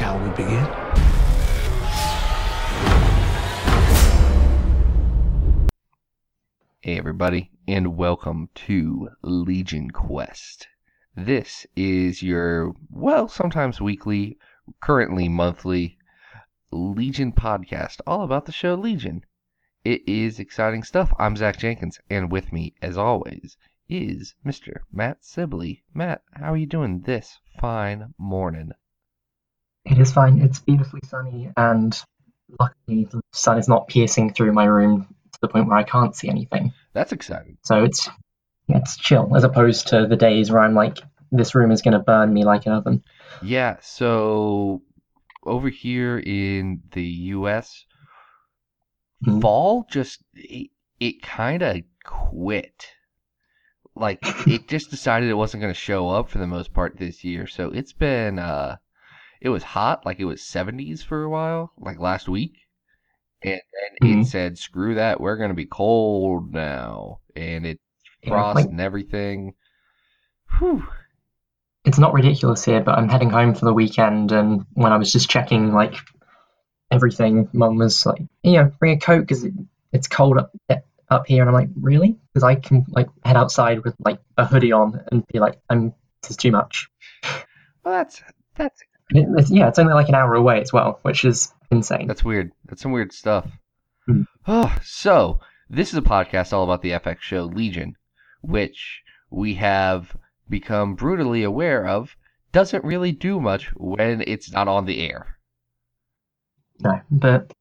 Shall we begin? Hey, everybody, and welcome to Legion Quest. This is your, well, sometimes weekly, currently monthly Legion podcast, all about the show Legion. It is exciting stuff. I'm Zach Jenkins, and with me, as always, is Mr. Matt Sibley. Matt, how are you doing this fine morning? It is fine. It's beautifully sunny, and luckily the sun is not piercing through my room to the point where I can't see anything. That's exciting. So it's it's chill as opposed to the days where I'm like, this room is going to burn me like an oven. Yeah, so over here in the US, Mhm. fall just it, it kind of quit. Like it just decided it wasn't going to show up for the most part this year. So it's been uh it was hot, like it was 70s for a while, like last week. And then it Mhm. said, "Screw that, we're going to be cold now." And it Yeah, frost like- and everything. Whew. It's not ridiculous here, but I'm heading home for the weekend, and when I was just checking like everything, Mum was like, "Yeah, bring a coat because it, it's cold up up here," and I'm like, "Really?" Because I can like head outside with like a hoodie on and be like, "I'm this is too much." Well, that's that's It, it's, yeah, it's only like an hour away as well, which is insane. That's weird. That's some weird stuff. Hmm. Oh, so this is a podcast all about the FX show Legion, which we have become brutally aware of doesn't really do much when it's not on the air. No, but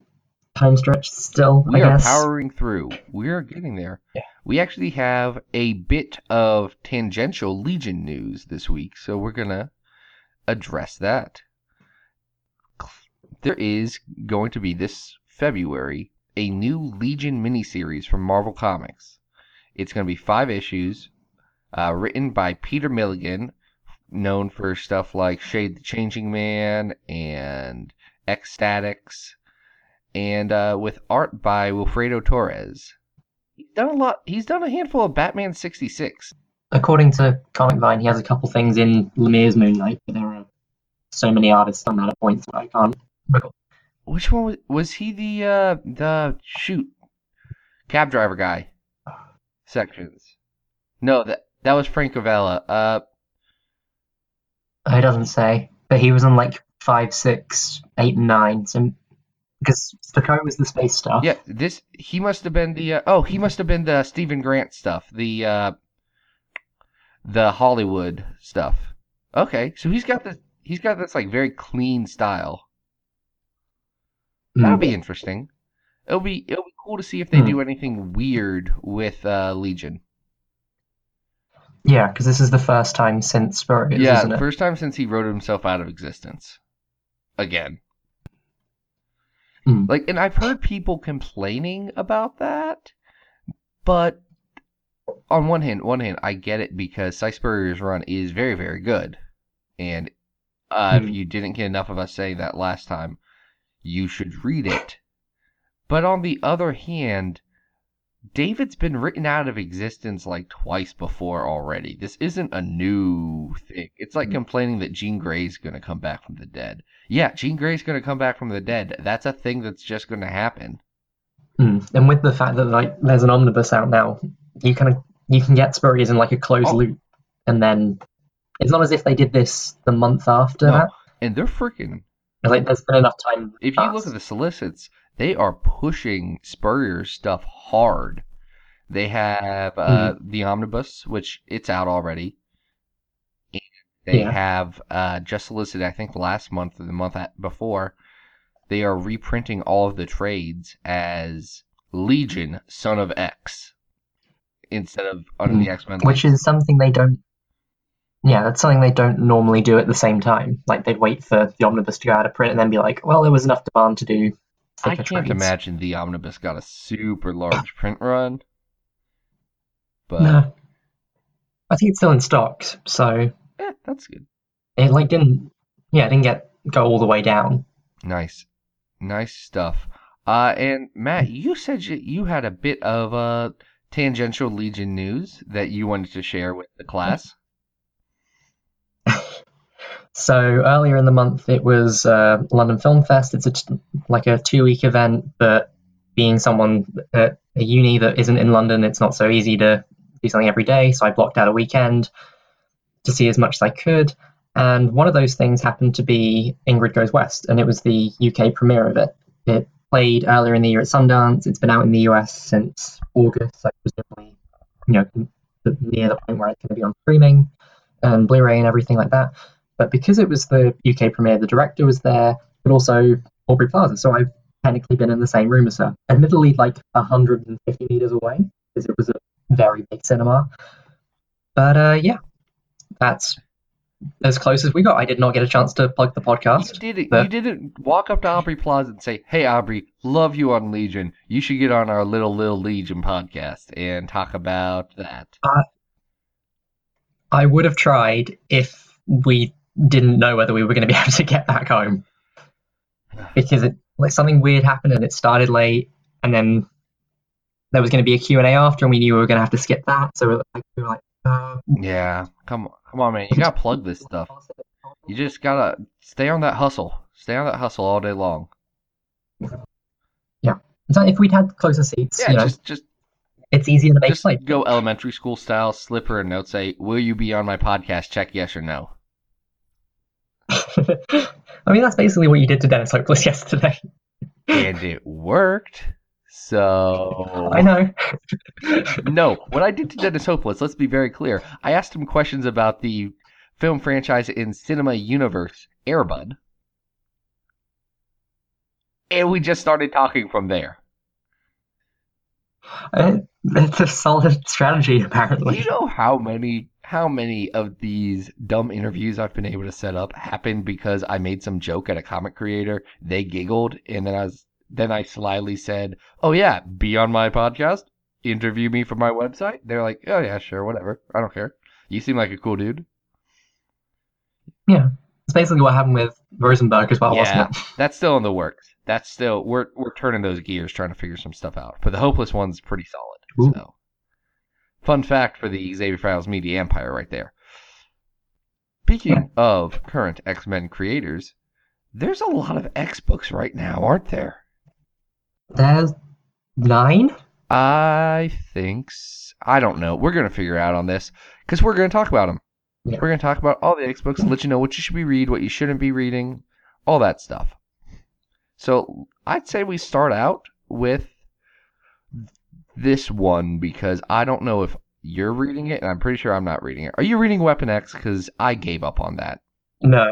time stretch still, We I are guess. powering through. We are getting there. Yeah. We actually have a bit of tangential Legion news this week, so we're gonna address that. There is going to be this February a new Legion miniseries from Marvel Comics. It's going to be five issues, uh, written by Peter Milligan, known for stuff like Shade the Changing Man and X-Statix, and uh, with art by Wilfredo Torres. He's done a lot. He's done a handful of Batman '66. According to Comic Vine, he has a couple things in Lemire's Moon Knight, but there are so many artists on that at points that I can't recall. Which one was, was he? The uh, the shoot cab driver guy sections. No, that that was Francavilla. Uh, It doesn't say, but he was on like five, six, eight, and nine. So because Stokoe was the space stuff. yeah, this he must have been the uh, oh he must have been the Stephen Grant stuff. The uh, the Hollywood stuff. Okay, so he's got this he's got this like very clean style. Mm. That'll be interesting. It'll be it'll be cool to see if they Hmm. do anything weird with uh, Legion. Yeah, because this is the first time since Spurrier, yeah, it? first time since he wrote himself out of existence. Again. Hmm. Like, and I've heard people complaining about that, but on one hand, one hand, I get it because Si run is very, very good, and uh, if Hmm. you didn't get enough of us saying that last time, you should read it. But on the other hand, David's been written out of existence like twice before already. This isn't a new thing. It's like Mhm. complaining that Jean Grey's going to come back from the dead. Yeah, Jean Grey's going to come back from the dead. That's a thing that's just going to happen. Mm. And with the fact that like there's an omnibus out now, you kind of you can get Spurrier's in like a closed Oh. loop, and then it's not as if they did this the month after No. that. And they're freaking. Like there's been enough time. If you look at the solicits, they are pushing Spurrier's stuff hard. They have uh, the omnibus, which it's out already. And they Yeah. have uh, just solicited, I think, last month or the month before. They are reprinting all of the trades as Legion, Son of X, instead of under the Mm. X Men. which is something they don't. Yeah, that's something they don't normally do at the same time. Like they'd wait for the omnibus to go out of print and then be like, "Well, there was enough demand to do." I can't trades." imagine the omnibus got a super large print run. But No, I think it's still in stock, so yeah, that's good. it like didn't. Yeah, it didn't get go all the way down. Nice, nice stuff. Uh, and Matt, you said you, you had a bit of uh, tangential Legion news that you wanted to share with the class. So earlier in the month, it was uh, London Film Fest. It's a t- like a two-week event, but being someone at a uni that isn't in London, it's not so easy to do something every day. So I blocked out a weekend to see as much as I could. And one of those things happened to be Ingrid Goes West, and it was the UK premiere of it. It played earlier in the year at Sundance. It's been out in the US since August, so presumably, you know, near the point where it's going to be on streaming and Blu-ray and everything like that. But because it was the UK premiere, the director was there, but also Aubrey Plaza. So I've technically been in the same room as her. Admittedly, like 150 meters away, because it was a very big cinema. But uh, yeah, that's as close as we got. I did not get a chance to plug the podcast. You didn't. but- You didn't walk up to Aubrey Plaza and say, "Hey, Aubrey, love you on Legion. You should get on our Little Little Legion podcast and talk about that." I would have tried if we didn't know whether we were going to be able to get back home because it like something weird happened and it started late and then there was going to be a Q&A after and we knew we were going to have to skip that so we were like, we were like uh, Yeah, come on, come on, man. You gotta plug this stuff. You just gotta stay on that hustle. Stay on that hustle all day long. Yeah. So if we'd had closer seats Yeah, you know just just it's easier to make just go elementary school style. slipper and note. Say, "Will you be on my podcast?" Check yes or no. I mean that's basically what you did to Dennis Hopeless yesterday and it worked. So I know no, what I did to Dennis Hopeless, let's be very clear. I asked him questions about the film franchise in cinema universe Air Bud. And we just started talking from there. Uh, it's a solid strategy apparently You know how many how many of these dumb interviews I've been able to set up happened because I made some joke at a comic creator, they giggled, and then I was then I slyly said, "Oh yeah, be on my podcast, interview me for my website." They're like, "Oh yeah, sure, whatever. I don't care. You seem like a cool dude." Yeah, it's basically what happened with Rosenberg as well Yeah. wasn't it That's still in the works. That's still we're we're turning those gears trying to figure some stuff out. But the hopeless one's pretty solid. Ooh. So fun fact for the Xavier Files Media Empire right there. Speaking of current X-Men creators, there's a lot of X books right now, aren't there? There's nine I think I don't know. We're gonna figure out on this because we're gonna talk about them. Yeah. We're gonna talk about all the X books, and let you know what you should be read, what you shouldn't be reading, all that stuff. So I'd say we start out with this one because I don't know if you're reading it, and I'm pretty sure I'm not reading it. Are you reading Weapon X? Because I gave up on that. No.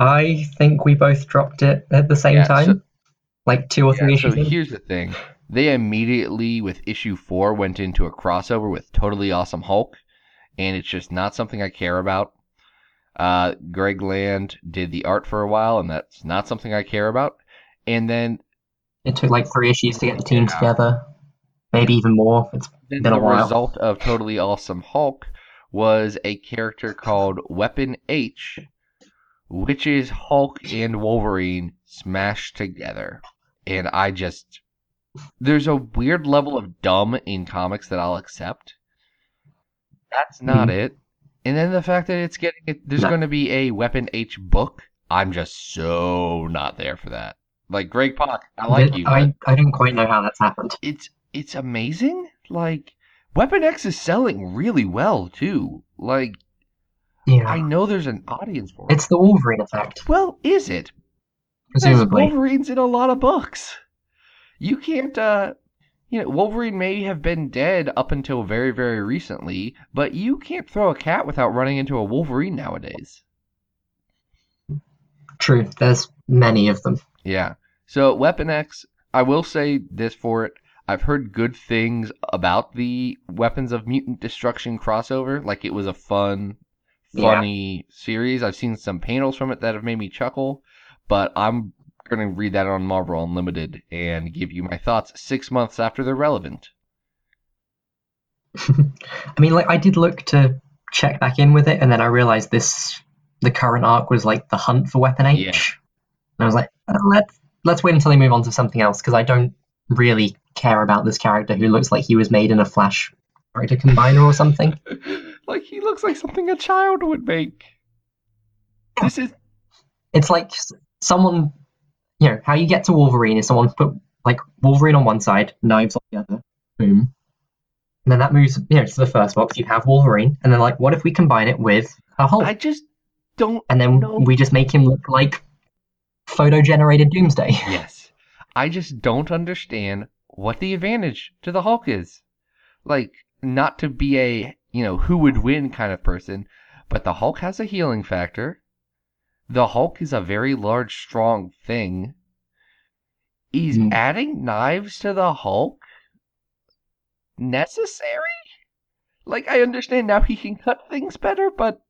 I think we both dropped it at the same Yeah, time. so- like two or three Yeah, so issues in. here's the thing. They immediately, with issue four, went into a crossover with Totally Awesome Hulk, and it's just not something I care about. Uh, Greg Land did the art for a while, and that's not something I care about. And then, It took like three issues to get the team Yeah. together. Maybe even more. It's then Been a the while. result of Totally Awesome Hulk was a character called Weapon H, which is Hulk and Wolverine smashed together. And I just. There's a weird level of dumb in comics that I'll accept. That's not mm-hmm. it. And then the fact that it's getting. It, there's No. going to be a Weapon H book. I'm just so not there for that. Like Greg Pak, I like you. I, I don't quite know how that's happened. it's it's amazing. Like Weapon X is selling really well too. Like Yeah. I know there's an audience for it. It's the Wolverine effect, well, is it? Presumably. Wolverine's in a lot of books. You can't uh you know, Wolverine may have been dead up until very, very recently, but you can't throw a cat without running into a Wolverine nowadays. True. There's many of them. Yeah. So Weapon X, I will say this for it. I've heard good things about the Weapons of Mutant Destruction crossover. Like it was a fun, Yeah. funny series. I've seen some panels from it that have made me chuckle, but I'm gonna read that on Marvel Unlimited and give you my thoughts six months after they're relevant. I mean, like I did look to check back in with it, and then I realized this the current arc was like the hunt for Weapon H. Yeah. And I was like, uh, let's let's wait until they move on to something else because I don't really care about this character who looks like he was made in a Flash character combiner or something. like he looks like something a child would make. this is It's like someone, you know, how you get to Wolverine is someone put like Wolverine on one side, knives on the other, boom. And then that moves, you know, to the first box. You have Wolverine, and then like, what if we combine it with a Hulk? I just don't and then no. we just make him look like photo-generated Doomsday. Yes. I just don't understand what the advantage to the Hulk is. Like, not to be a, you know, who would win kind of person, but the Hulk has a healing factor. The Hulk is a very large, strong thing. Is Mm. adding knives to the Hulk necessary? Like, I understand now he can cut things better, but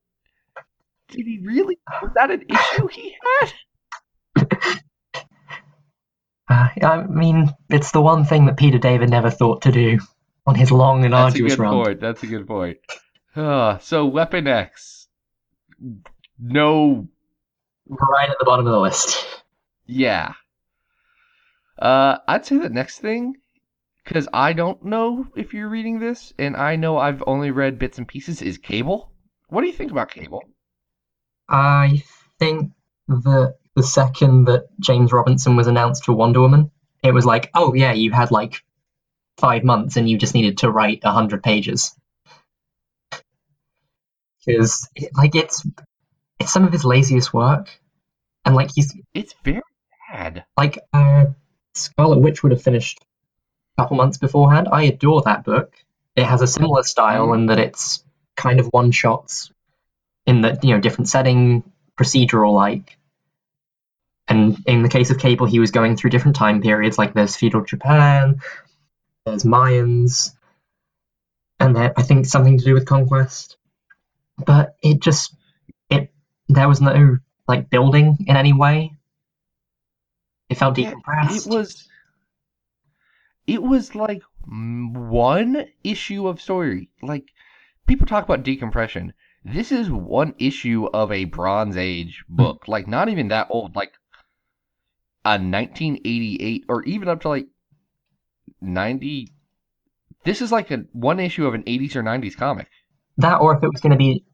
did he really? Was that an issue he had? Uh, I mean, it's the one thing that Peter David never thought to do on his long and That's a arduous good run. point. That's a good point. Ah, so Weapon X, no, Right at the bottom of the list. yeah. Uh, I'd say the next thing, because I don't know if you're reading this, and I know I've only read bits and pieces, is Cable. What do you think about Cable? I think that the second that James Robinson was announced for Wonder Woman, it was like, oh yeah, you had like five months and you just needed to write a hundred pages. Because like it's it's some of his laziest work, and like he's It's very bad. like uh, Scarlet Witch would have finished a couple months beforehand. I adore that book. It has a similar style in that it's kind of one shots in the you know different setting, procedural like. And in the case of Cable, he was going through different time periods. Like there's feudal Japan, there's Mayans, and there, I think something to do with conquest. But it just it there was no like building in any way. It felt Yeah, decompressed. It was. It was like one issue of story. Like people talk about decompression. This is one issue of a Bronze Age hmm. book. Like not even that old. Like a 1988 or even up to like 90. This is like a one issue of an 80s or 90s comic. That, or if it was going to be,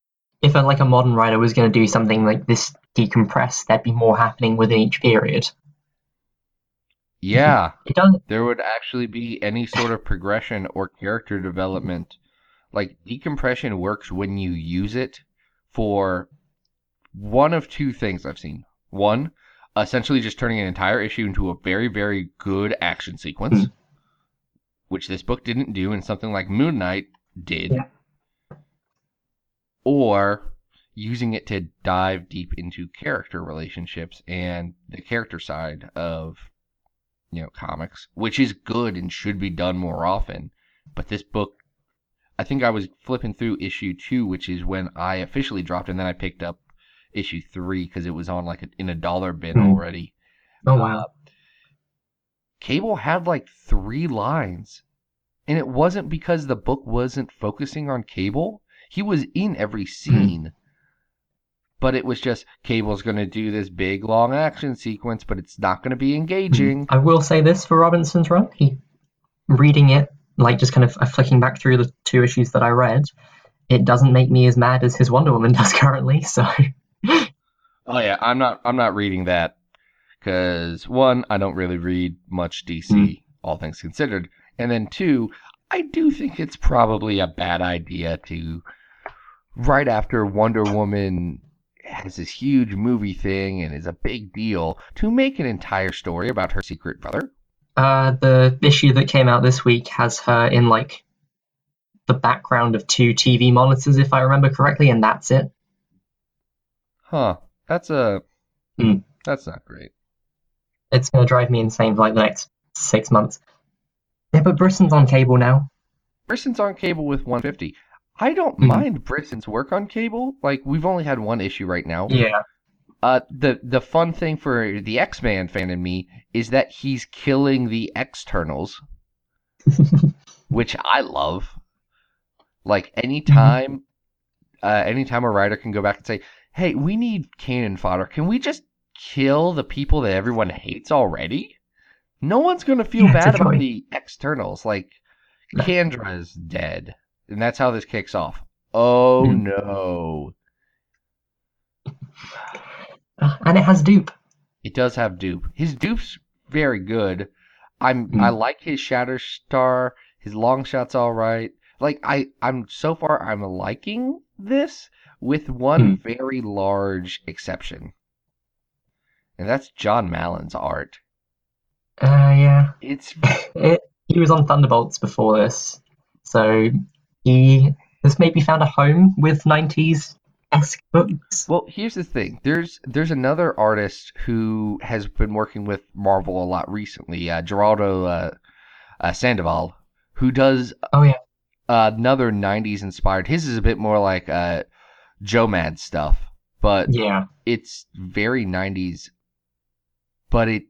if a, like a modern writer was going to do something like this decompressed, there'd be more happening within each period. Yeah. It doesn't. there would actually be any sort of progression or character development. Like decompression works when you use it for one of two things I've seen. One, essentially just turning an entire issue into a very, very good action sequence, Hmm. which this book didn't do, and something like Moon Knight did. Yeah. Or using it to dive deep into character relationships and the character side of you know comics, which is good and should be done more often. But this book, I think I was flipping through issue two, which is when I officially dropped, and then I picked up issue three because it was on like a, in a dollar bin Hmm. already. Oh wow. Cable had like three lines, and it wasn't because the book wasn't focusing on Cable. He was in every scene, but it was just Cable's going to do this big long action sequence, but it's not going to be engaging. I will say this for Robinson's run. He, reading it, like just kind of uh, flicking back through the two issues that I read, it doesn't make me as mad as his Wonder Woman does currently. So Oh yeah, I'm not. I'm not reading that because one, I don't really read much DC, Mm. all things considered, and then two, I do think it's probably a bad idea to right after Wonder Woman has this huge movie thing and is a big deal to make an entire story about her secret brother. uh, the issue that came out this week has her in like the background of two TV monitors, if I remember correctly, and that's it. Huh? That's a. Mm. That's not great. It's going to drive me insane for like the next six months. Yeah, but Brisson's on cable now. Brisson's on cable with 150. I don't Mhm. mind Brisson's work on cable. Like we've only had one issue right now. Yeah. Uh, the the fun thing for the X Man fan in me is that he's killing the externals, which I love. Like anytime, uh, anytime a writer can go back and say, "Hey, we need cannon fodder. Can we just kill the people that everyone hates already?" No one's gonna feel Yeah, bad about the externals. Like No. Kandra's dead, and that's how this kicks off. Oh Mm. no! And it has Doop. It does have Doop. His Doop's very good. I'm Hmm. I like his Shatterstar. His Longshot's all right. Like I I'm so far I'm liking this with one Hmm. very large exception. And that's Jon Malin's art. Uh, yeah. It's It, he was on Thunderbolts before this, so he has maybe found a home with 90s esque books. Well, here's the thing. There's there's another artist who has been working with Marvel a lot recently, uh, Gerardo uh, uh, Sandoval, who does Oh, yeah. another '90s inspired. His is a bit more like uh, Joe Mad stuff, but Yeah. it's very '90s. But it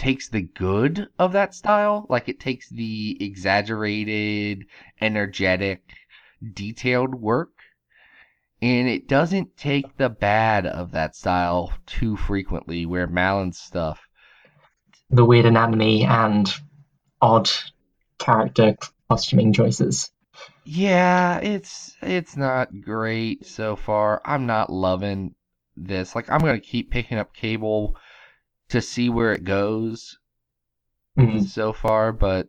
takes the good of that style, like it takes the exaggerated, energetic, detailed work and it doesn't take the bad of that style too frequently where Malin's stuff The weird anatomy and odd character costuming choices. yeah it's it's not great so far i'm not loving this like i'm gonna keep picking up cable to see where it goes Mm. so far but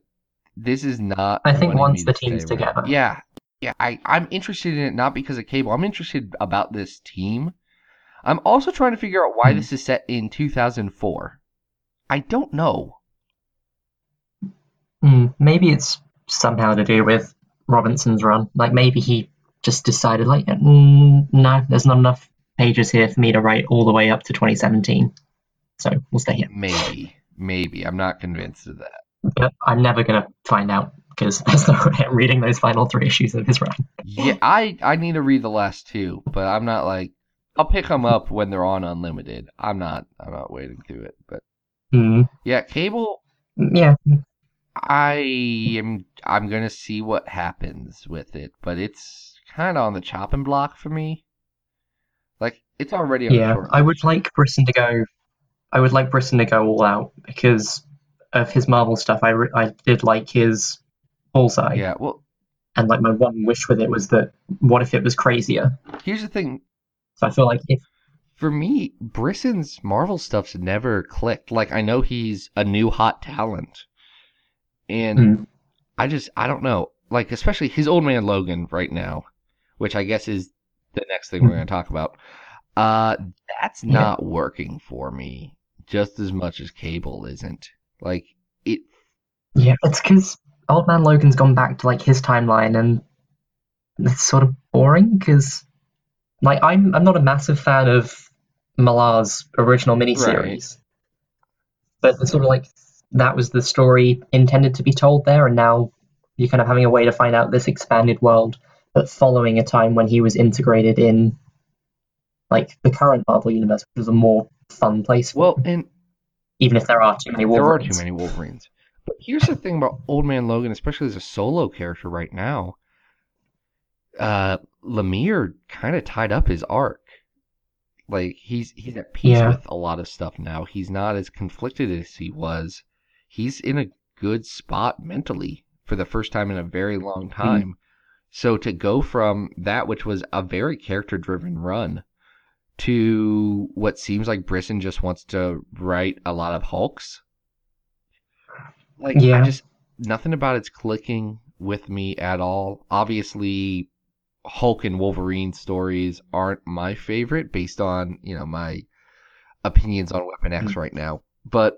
this is not I think once the team's together. yeah yeah I, i'm interested in it not because of cable i'm interested about this team i'm also trying to figure out why Hmm. this is set in 2004 i don't know Mm, maybe it's somehow to do with Robinson's run. Like maybe he just decided, like, mm, no, there's not enough pages here for me to write all the way up to 2017. So we'll stay here. maybe maybe i'm not convinced of that But I'm never gonna find out because there's no way I'm reading those final three issues of his run. yeah i i need to read the last two but i'm not like i'll pick them up when they're on unlimited i'm not i'm not waiting through it but Mm, yeah cable yeah, I am I'm gonna see what happens with it, but it's kind of on the chopping block for me. Like it's already on the yeah. I would like Brisson to go. I would like Brisson to go all out because of his Marvel stuff. I re- I did like his bullseye, Yeah, well, and like my one wish with it was that what if it was crazier? here's the thing. So I feel like if For me, Brisson's Marvel stuff's never clicked. Like I know he's a new hot talent, and Mm. I just I don't know. Like especially his old man Logan right now, which I guess is the next thing we're Mhm. gonna talk about. Uh, that's Yeah. not working for me just as much as Cable isn't. Like it Yeah, it's because Old Man Logan's gone back to like his timeline, and it's sort of boring. Because like I'm I'm not a massive fan of Millar's original miniseries, but it's sort of like that was the story intended to be told there, and now you're kind of having a way to find out this expanded world, but following a time when he was integrated in like the current Marvel universe, which was a more fun place. Well, and even if there are too many there are Wolverines. too many Wolverines. But here's the thing about Old Man Logan, especially as a solo character right now. Uh, Lemire kind of tied up his arc. Like he's he's at peace Yeah. with a lot of stuff now. He's not as conflicted as he was. He's in a good spot mentally for the first time in a very long time. So to go from that, which was a very character driven run, to what seems like Brisson just wants to write a lot of Hulks. Like I Yeah. just nothing about it's clicking with me at all. Obviously, Hulk and Wolverine stories aren't my favorite based on, you know, my opinions on Weapon X mm-hmm. right now. But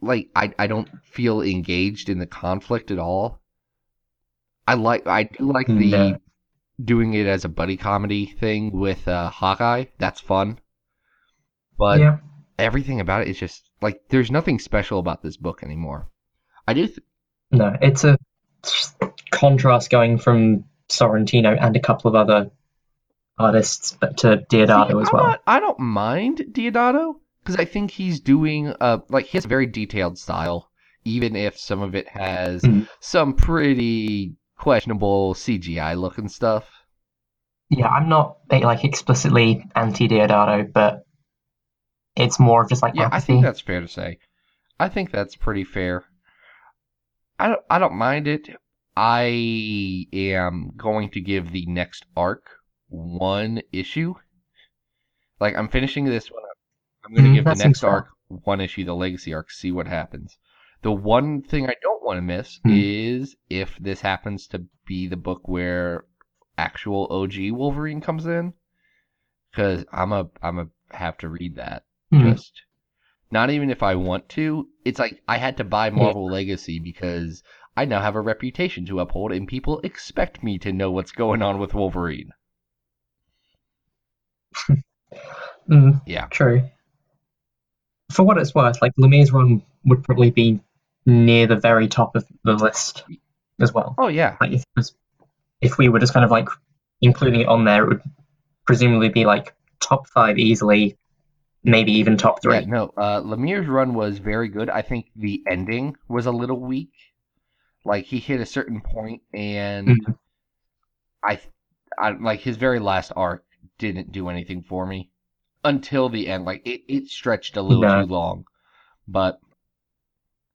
like I I don't feel engaged in the conflict at all. I like I do like mm, the No. Doing it as a buddy comedy thing with uh, Hawkeye. That's fun. But yeah. everything about it is just like there's nothing special about this book anymore. I do th- No, it's a contrast going from Sorrentino and a couple of other artists but to Diodato See, as well. not- I don't mind Diodato because I think he's doing uh like he has a very detailed style, even if some of it has Mhm. some pretty questionable CGI looking stuff. Yeah, I'm not like explicitly anti Diodato, but it's more of just like Yeah, I think that's fair to say. I think that's pretty fair. I don't, I don't mind it. I am going to give the next arc one issue Like I'm finishing this one up. I'm gonna Mm, give the next arc one issue, the legacy arc, see what happens. The one thing I don't want to miss Hmm. is if this happens to be the book where actual OG Wolverine comes in, because I'm a I'm a have to read that. Hmm. Just not even if I want to. It's like I had to buy Marvel Legacy because I now have a reputation to uphold, and people expect me to know what's going on with Wolverine. Mm, Yeah. true. For what it's worth, like Lemire's run would probably be near the very top of the list as well. Oh yeah, Like if it was, if we were just kind of like including it on there, it would presumably be like top five easily, maybe even top three. Yeah, no, uh, Lemire's run was very good. I think the ending was a little weak. Like he hit a certain point, and Mhm. I, I like his very last arc didn't do anything for me until the end. Like it, it stretched a little No. too long. But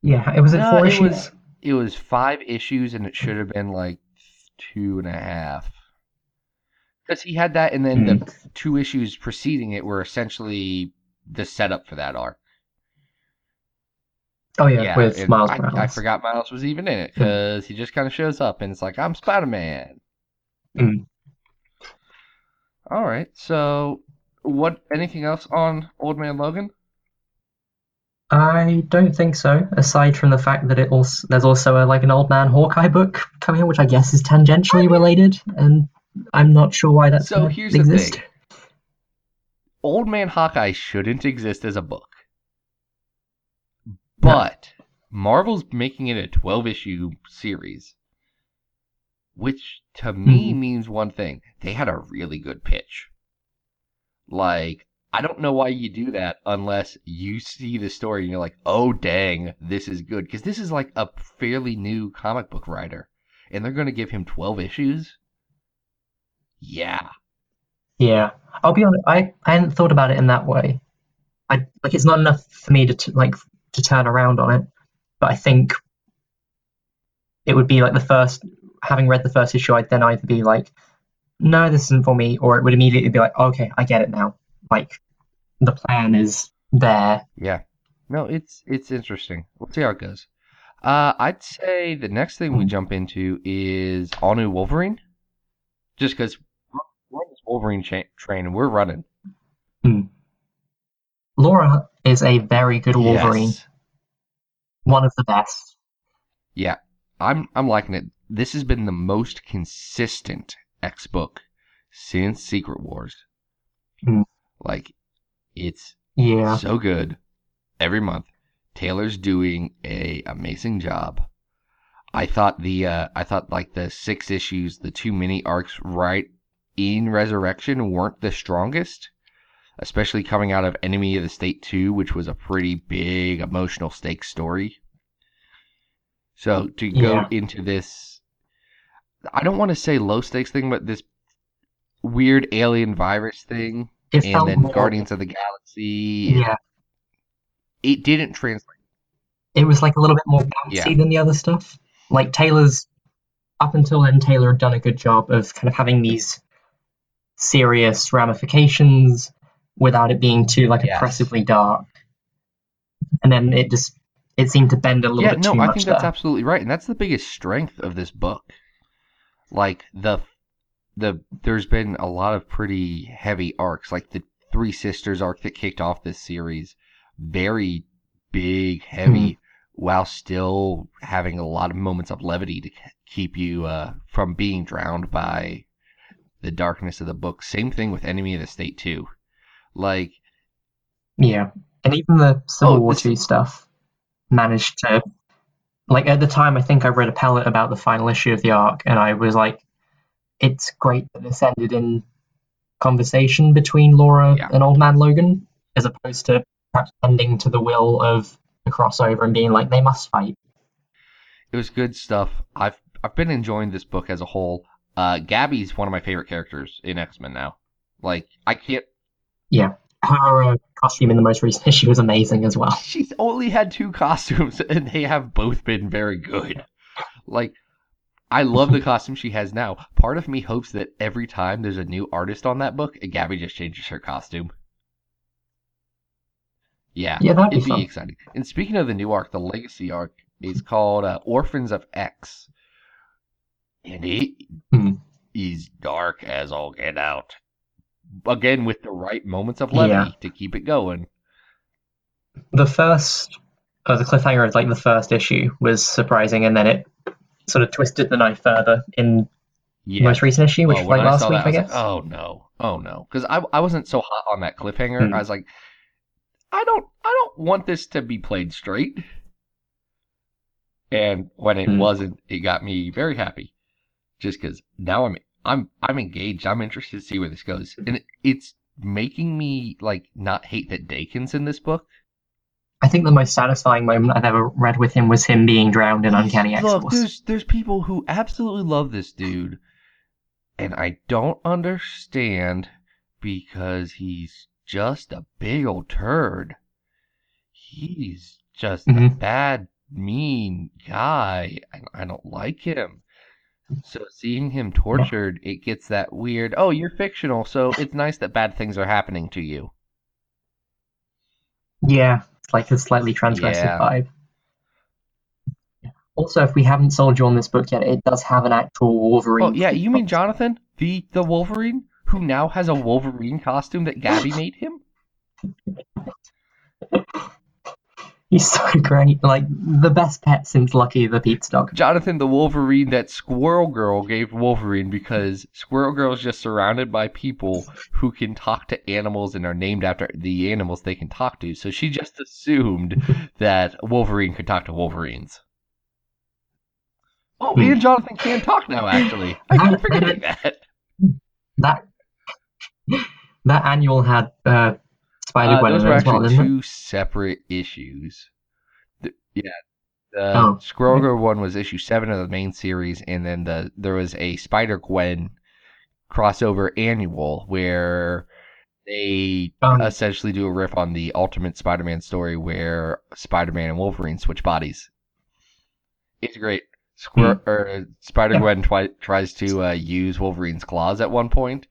Yeah, it was no, four it issues. was it was five issues, and it should have been like two and a half. Because he had that, and then Hmm. the two issues preceding it were essentially the setup for that arc. Oh yeah, with Miles I, Morales. I forgot Miles was even in it Hmm. because he just kind of shows up and it's like I'm Spider Man. Hmm. All right, so what? Anything else on Old Man Logan? I don't think so. Aside from the fact that it also there's also a, like an old man Hawkeye book coming out, which I guess is tangentially related, and I'm not sure why that's So here's the thing. Old Man Hawkeye shouldn't exist as a book, but Marvel's making it a 12 issue series, which to me Mhm. means one thing: they had a really good pitch. Like, I don't know why you do that unless you see the story and you're like, oh, dang, this is good. Because this is like a fairly new comic book writer, and they're going to give him 12 issues? Yeah. Yeah, I'll be honest. I, I hadn't thought about it in that way. I like it's not enough for me to t- like to turn around on it, but I think it would be like the first. Having read the first issue, I'd then either be like, "No, this isn't for me," or it would immediately be like, "Okay, I get it now." Like the plan is there. Yeah. No, it's it's interesting. We'll see how it goes. Uh, I'd say the next thing we jump into is all new Wolverine. Just because we're on this Wolverine cha- train and we're running. Laura is a very good Wolverine, Yes. one of the best. Yeah, I'm I'm liking it. This has been the most consistent X book since Secret Wars. Hmm. Like, it's Yeah, so good every month. Taylor's doing a amazing job. I thought the uh, I thought like the six issues, the two mini arcs right in Resurrection weren't the strongest, especially coming out of Enemy of the State 2, which was a pretty big emotional stakes story. So to go Yeah. into this I don't want to say low stakes thing, but this weird alien virus thing it and then more, Guardians of the Galaxy. Yeah, It didn't translate. it was like a little bit more bouncy Yeah. than the other stuff. Like Taylor's up until then, Taylor had done a good job of kind of having these serious ramifications without it being too like Yes. oppressively dark. And then it just it seemed to bend a little Yeah, bit no, too I much I think there. that's absolutely right, and that's the biggest strength of this book. Like the the there's been a lot of pretty heavy arcs, like the Three Sisters arc that kicked off this series, very big, heavy, Hmm. while still having a lot of moments of levity to keep you uh, from being drowned by the darkness of the book. Same thing with Enemy of the State too. Like Yeah, and even the Civil Oh, War two stuff managed to, like at the time, I think I read a pellet about the final issue of the arc, and I was like, it's great that this ended in conversation between Laura Yeah. and Old Man Logan, as opposed to perhaps ending to the will of the crossover and being like they must fight. It was good stuff. I've I've been enjoying this book as a whole. Uh, Gabby's one of my favorite characters in X Men now. Like I can't. Yeah, her uh, costume in the most recent issue was amazing as well. She's only had two costumes, and they have both been very good. Like I love the costume she has now. Part of me hopes that every time there's a new artist on that book, Gabby just changes her costume. Yeah, Yeah, that'd it'd be fun. exciting. And speaking of the new arc, the Legacy arc is called uh, Orphans of X, and it Hmm. is dark as all get out. Again, with the right moments of levity Yeah. to keep it going. The first, uh, the cliffhanger of like the first issue was surprising, and then it sort of twisted the knife further in the Yeah. most recent issue, which Oh, was like last saw week, that, I was guess. Like, oh no, oh no, because I I wasn't so hot on that cliffhanger. Hmm. I was like, I don't I don't want this to be played straight. And when it Hmm. wasn't, it got me very happy, just because now I'm I'm I'm engaged. I'm interested to see where this goes, and it, it's making me like not hate that Daken's in this book. I think the most satisfying moment I've ever read with him was him being drowned in Uncanny X Look, Force. there's there's people who absolutely love this dude, and I don't understand because he's just a big old turd. He's just a Mhm. bad, mean guy, and I don't like him. So seeing him tortured, it gets that weird. Oh, you're fictional, so it's nice that bad things are happening to you. Yeah, it's like a slightly transgressive Yeah. vibe. Also, if we haven't sold you on this book yet, it does have an actual Wolverine. Oh yeah, you mean Jonathan, the the Wolverine, who now has a Wolverine costume that Gabby made him? He's so great. Like the best pet since Lucky the Pizza Dog. Jonathan, the Wolverine that Squirrel Girl gave Wolverine because Squirrel Girl is just surrounded by people who can talk to animals and are named after the animals they can talk to. So she just assumed that Wolverine could talk to Wolverines. Oh, me and Jonathan can talk now, actually. I keep forgetting that. That that annual had uh, Spider Uh, Gwen those in were well, actually two separate issues. The- yeah, the Oh, Squirrel Girl one was issue seven of the main series, and then the there was a Spider Gwen crossover annual where they Um, essentially do a riff on the Ultimate Spider-Man story where Spider-Man and Wolverine switch bodies. It's great. Squir- or Spider Gwen twi- tries to uh, use Wolverine's claws at one point,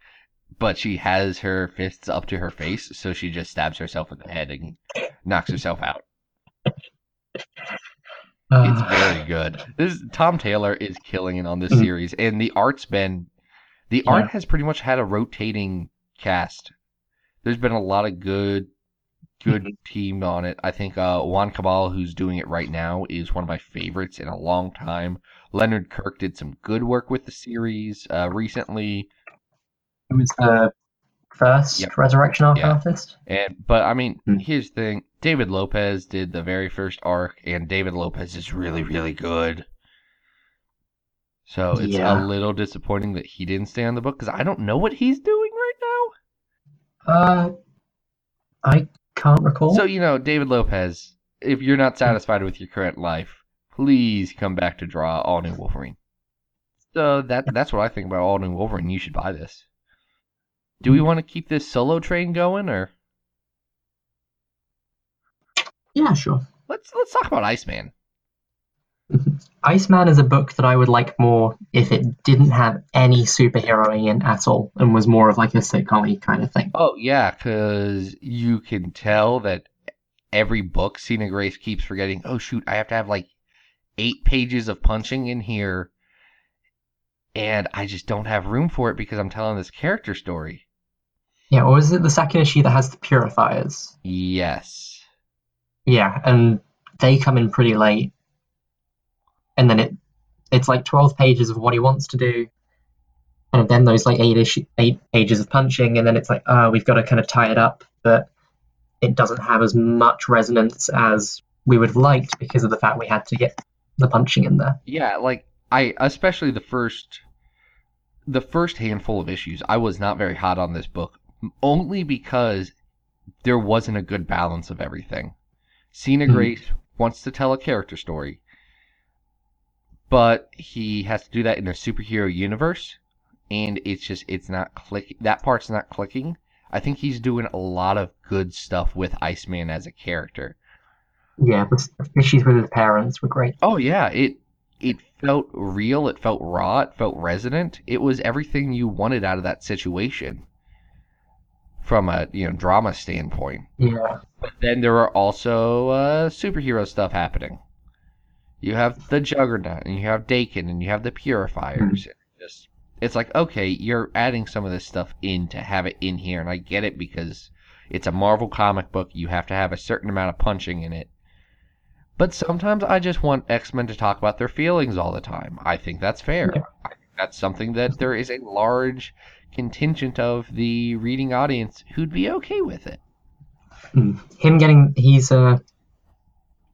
but she has her fists up to her face, so she just stabs herself in the head and knocks herself out. It's uh, very good. This Tom Taylor is killing it on this Mhm. series, and the art's been the Yeah. art has pretty much had a rotating cast. There's been a lot of good good Mhm. team on it. I think uh, Juan Cabal, who's doing it right now, is one of my favorites in a long time. Leonard Kirk did some good work with the series uh, recently, it was the first Yep. Resurrection Arc Yeah. artist. and but I mean, Hmm. here's the thing: David Lopez did the very first arc, and David Lopez is really, really good. So it's Yeah. a little disappointing that he didn't stay on the book because I don't know what he's doing right now. Uh, I can't recall. So you know, David Lopez, if you're not satisfied with your current life, please come back to draw all new Wolverine. So that that's what I think about all new Wolverine. You should buy this. Do we want to keep this solo train going, or yeah, sure. let's let's talk about Iceman? Iceman is a book that I would like more if it didn't have any superheroing in at all and was more of like a sitcom kind of thing. Oh yeah, because you can tell that every book Sina Grace keeps forgetting. Oh shoot, I have to have like eight pages of punching in here, and I just don't have room for it because I'm telling this character story. Yeah, or is it the second issue that has the purifiers? Yes. Yeah, and they come in pretty late. And then it it's like twelve pages of what he wants to do. And then those like eight issue eight pages of punching, and then it's like, oh, we've got to kind of tie it up, but it doesn't have as much resonance as we would have liked because of the fact we had to get the punching in there. Yeah, like I especially the first the first handful of issues, I was not very hot on this book only because there wasn't a good balance of everything. Sina Hmm. Grace wants to tell a character story, but he has to do that in a superhero universe, and it's just it's not click. That part's not clicking. I think he's doing a lot of good stuff with Iceman as a character. Yeah, the issues with his parents were great. Oh yeah, it it felt real, it felt raw, it felt resonant. It was everything you wanted out of that situation from a, you know, drama standpoint. Yeah, but then there are also uh, superhero stuff happening. You have the Juggernaut, and you have Daken, and you have the Purifiers. Just it's like okay, you're adding some of this stuff in to have it in here, and I get it because it's a Marvel comic book. You have to have a certain amount of punching in it. But sometimes I just want X Men to talk about their feelings all the time. I think that's fair. Yeah. I that's something that there is a large contingent of the reading audience who'd be okay with it. Mm. Him getting he's uh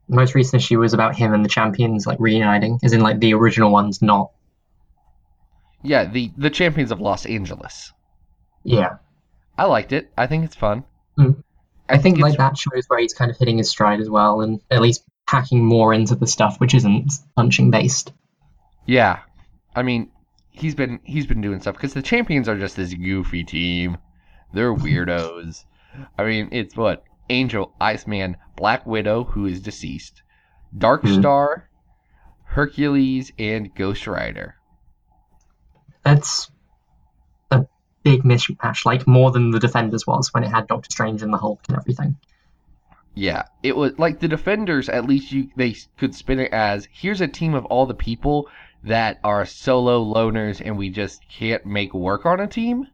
most recent issue was about him and the champions like reuniting, as in like the original ones, not Yeah, the the champions of Los Angeles. yeah. I liked it. I think it's fun. Mm. I think it's like that shows where he's kind of hitting his stride as well, and at least packing more into the stuff which isn't punching based. Yeah, I mean, he's been he's been doing stuff because the champions are just this goofy team. They're weirdos. I mean, it's what Angel, Iceman, Black Widow, who is deceased, Dark Mhm. Star, Hercules, and Ghost Rider. That's a big mismatch, like more than the Defenders was when it had Doctor Strange and the Hulk and everything. Yeah, it was like the Defenders. At least you they could spin it as here's a team of all the people that are solo loners, and we just can't make work on a team.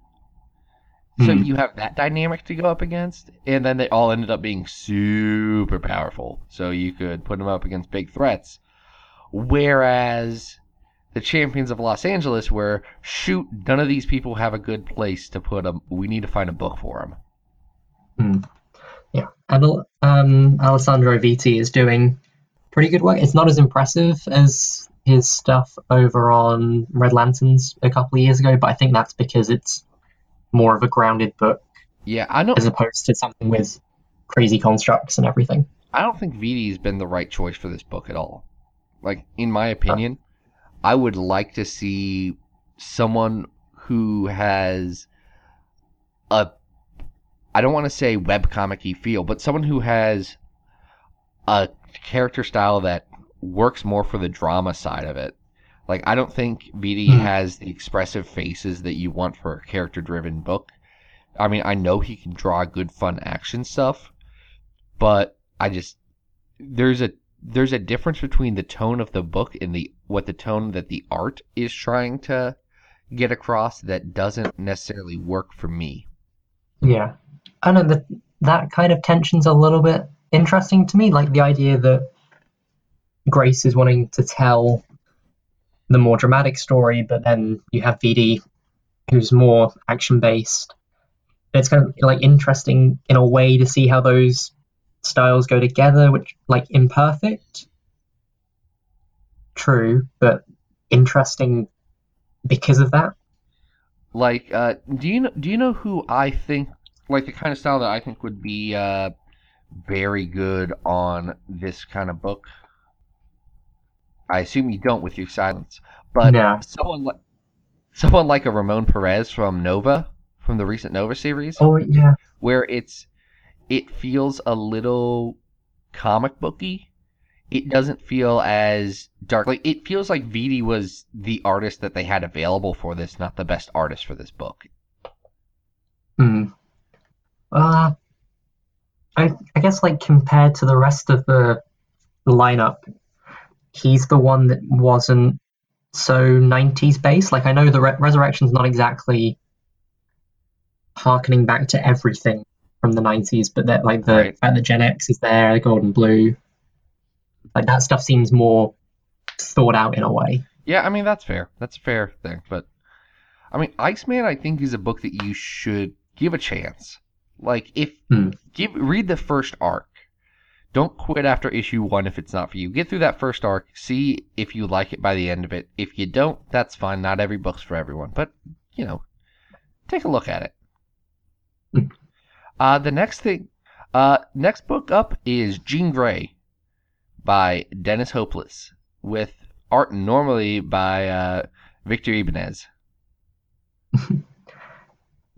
So Hmm. you have that dynamic to go up against, and then they all ended up being super powerful. So you could put them up against big threats. Whereas the champions of Los Angeles were shoot, none of these people have a good place to put them. We need to find a book for them. Yeah, and um, Alessandro Vitti is doing pretty good work. It's not as impressive as his stuff over on Red Lanterns a couple of years ago, but I think that's because it's more of a grounded book Yeah, I don't. as opposed to something with crazy constructs and everything. I don't think Vitti's been the right choice for this book at all. Like, in my opinion, I would like to see someone who has a I don't want to say webcomic-y feel, but someone who has a character style that works more for the drama side of it. Like I don't think Vitti Hmm. has the expressive faces that you want for a character-driven book. I mean, I know he can draw good fun action stuff, but I just there's a there's a difference between the tone of the book and the what the tone that the art is trying to get across that doesn't necessarily work for me. Yeah, I know that that kind of tension's a little bit interesting to me. Like the idea that Grace is wanting to tell the more dramatic story, but then you have Vitti, who's more action based. It's kind of like interesting in a way to see how those styles go together, which like imperfect. True, but interesting because of that. Like, uh, do you know do you know who I think like the kind of style that I think would be uh, very good on this kind of book? I assume you don't with your silence, but No. someone like someone like a Ramon Perez from Nova from the recent Nova series. Oh yeah. where it's it feels a little comic booky. It doesn't feel as dark. Like it feels like Vitti was the artist that they had available for this, not the best artist for this book. Hmm. Uh, I I guess like compared to the rest of the lineup, he's the one that wasn't so 90s based. Like I know the Re- Resurrection's not exactly harkening back to everything from the 90s, but that like the Right. fact that Gen X is there, the Golden Blue, like that stuff seems more thought out in a way. Yeah, I mean that's fair. That's a fair thing. But I mean, Iceman, I think is a book that you should give a chance. Like if Hmm. give read the first arc. Don't quit after issue one if it's not for you. Get through that first arc. See if you like it by the end of it. If you don't, that's fine. Not every book's for everyone. But you know, take a look at it. Uh, the next thing, uh, next book up is Jean Grey by Dennis Hopeless with art normally by uh, Victor Ibanez.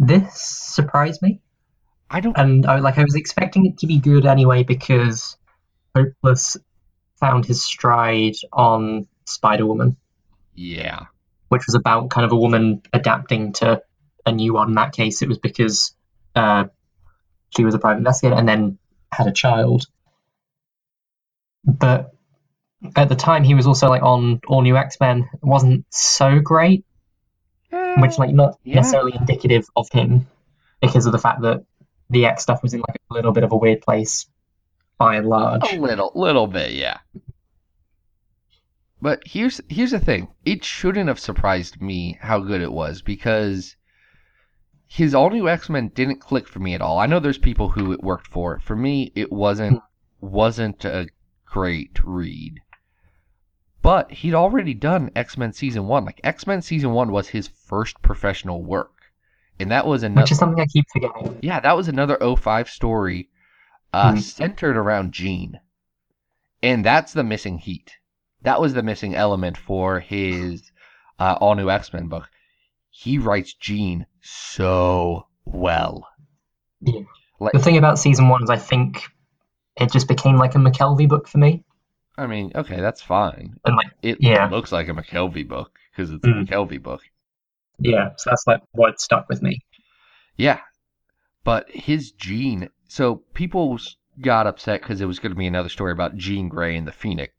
This surprised me. I don't. and I like I was expecting it to be good anyway because Hopeless found his stride on Spider Woman, Yeah. which was about kind of a woman adapting to a new one. In that case, it was because uh, she was a private investigator, and then had a child. But at the time, he was also like on All New X Men. It wasn't so great, which like not Yeah. necessarily indicative of him because of the fact that the X stuff was in like a little bit of a weird place by and large. A little, little bit, yeah. But here's here's the thing. It shouldn't have surprised me how good it was because his all new X Men didn't click for me at all. I know there's people who it worked for. For me, it wasn't hmm. wasn't a great read. But he'd already done X Men season one. Like X Men season one was his first professional work, and that was another. Which is something I keep forgetting. Yeah, that was another 05 story uh, Mhm. centered around Jean. And that's the missing heat. That was the missing element for his uh, all new X Men book. He writes Jean so well. Yeah. Like, The thing about season one is I think it just became like a McKelvie book for me. I mean, okay, that's fine. And like, It Yeah. looks like a McKelvie book because it's Mm. a McKelvie book. Yeah, so that's like what stuck with me. Yeah. But his Jean, so people got upset because it was going to be another story about Jean Grey and the Phoenix,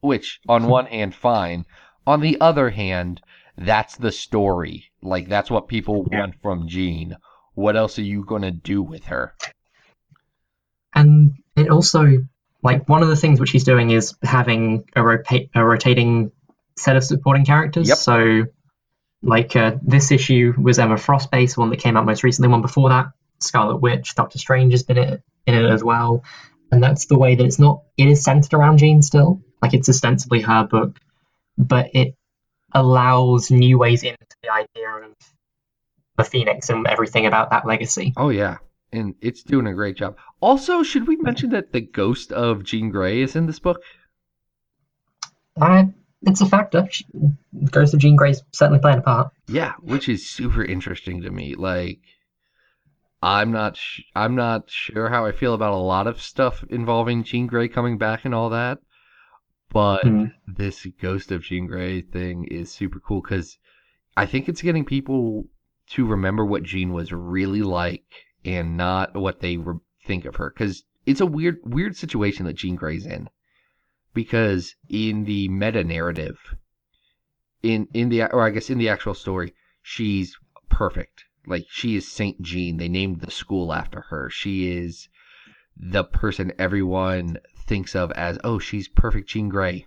which, on one hand, fine. On the other hand, that's the story. Like, that's what people Yeah. want from Jean. What else are you going to do with her? And it also, like, one of the things which he's doing is having a, rota- a rotating set of supporting characters. Yep. So, like, uh, this issue was Emma Frost based, one that came out most recently. One before that, Scarlet Witch, Doctor Strange has been it, in it as well. And that's the way that it's not, it is centered around Jean still. Like, it's ostensibly her book, but it allows new ways into the idea of the Phoenix and everything about that legacy. Oh, yeah. And it's doing a great job. Also, should we mention that the ghost of Jean Grey is in this book? Uh, it's a factor. Ghost of Jean Grey's certainly playing a part. Yeah, which is super interesting to me. Like, I'm not, sh- I'm not sure how I feel about a lot of stuff involving Jean Grey coming back and all that, but Hmm. this Ghost of Jean Grey thing is super cool because I think it's getting people to remember what Jean was really like and not what they re- think of her. Because it's a weird, weird situation that Jean Grey's in. Because in the meta narrative, in in the or I guess in the actual story, she's perfect. Like she is Saint Jean. They named the school after her. She is the person everyone thinks of as, oh, she's perfect Jean Grey.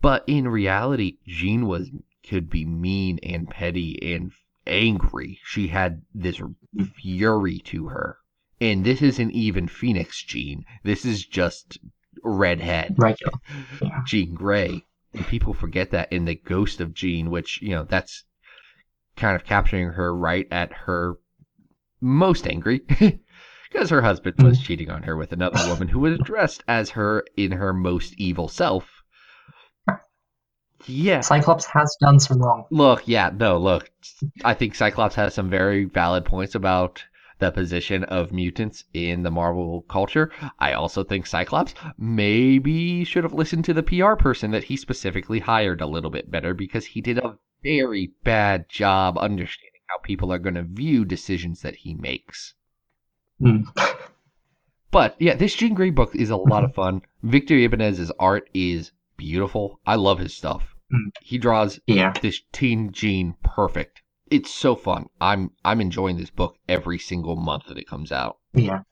But in reality, Jean was could be mean and petty and angry. She had this fury to her. And this isn't even Phoenix Jean. This is just redhead Regular. Yeah. Jean Grey. And people forget that in the ghost of Jean, which, you know, that's kind of capturing her right at her most angry. Because her husband was mm-hmm. cheating on her with another woman who was dressed as her in her most evil self. Yeah. Cyclops has done some wrong. Look, yeah, no, look. I think Cyclops has some very valid points about the position of mutants in the Marvel culture. I also think Cyclops maybe should have listened to the PR person that he specifically hired a little bit better because he did a very bad job understanding how people are going to view decisions that he makes. Hmm. But yeah, this Jean Grey book is a lot of fun. Victor Ibanez's art is beautiful. I love his stuff. Mm. He draws Yeah. this teen Jean perfect. It's so fun. I'm I'm enjoying this book every single month that it comes out. Yeah.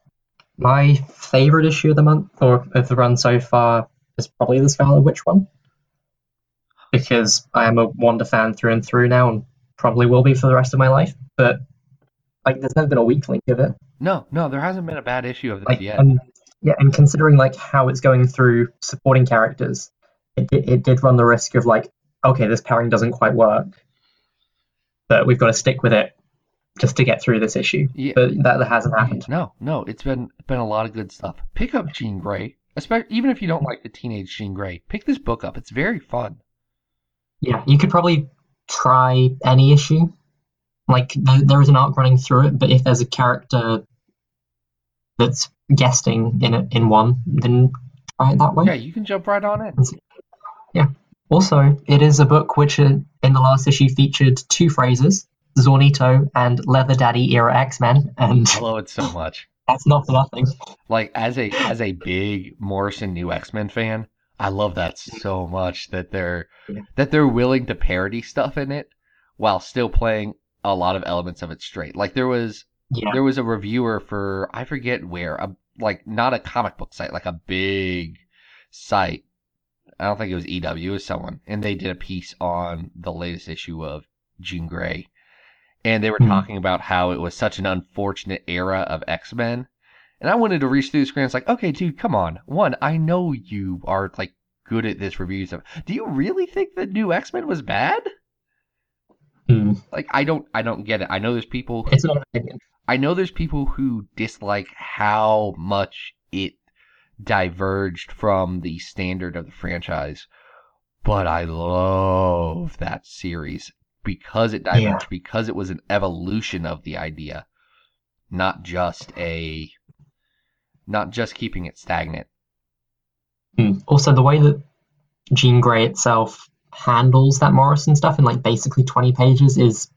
My favorite issue of the month, or of the run so far, is probably the Scarlet Witch one. Because I am a Wanda fan through and through now, and probably will be for the rest of my life. But like, there's never been a weak link of it. No, no, there hasn't been a bad issue of this Like, yet. and yeah, and considering like how it's going through supporting characters, it did, it did run the risk of like, okay, this pairing doesn't quite work, but we've got to stick with it just to get through this issue. Yeah. But that, that hasn't happened. No, no, it's been been a lot of good stuff. Pick up Jean Grey, especially even if you don't like the teenage Jean Grey. Pick this book up. It's very fun. Yeah, you could probably try any issue. Like there, there is an arc running through it, but if there's a character that's guesting in it in one, then try it that way. Yeah, you can jump right on in. Also, it is a book which uh, in the last issue featured two phrases, Zornito and Leather Daddy era X Men, and I love it so much. That's not for nothing. Like as a as a big Morrison New X Men fan, I love that so much that they're that they're willing to parody stuff in it while still playing a lot of elements of it straight. Like there was Yeah. there was a reviewer for I forget where, a, like not a comic book site, like a big site. I don't think it was EW, it was someone, and they did a piece on the latest issue of Jean Grey, and they were Hmm. talking about how it was such an unfortunate era of X Men, and I wanted to reach through the screen. It's like, okay, dude, come on. One, I know you are like good at this review stuff. Do you really think the new X Men was bad? Hmm. Like, I don't, I don't get it. I know there's people who It's not. I know there's people who dislike how much it diverged from the standard of the franchise, but I love that series because it diverged, because it was an evolution of the idea, not just a, not just keeping it stagnant. Hmm. Also, the way that Jean Grey itself handles that Morrison stuff in like basically 20 pages is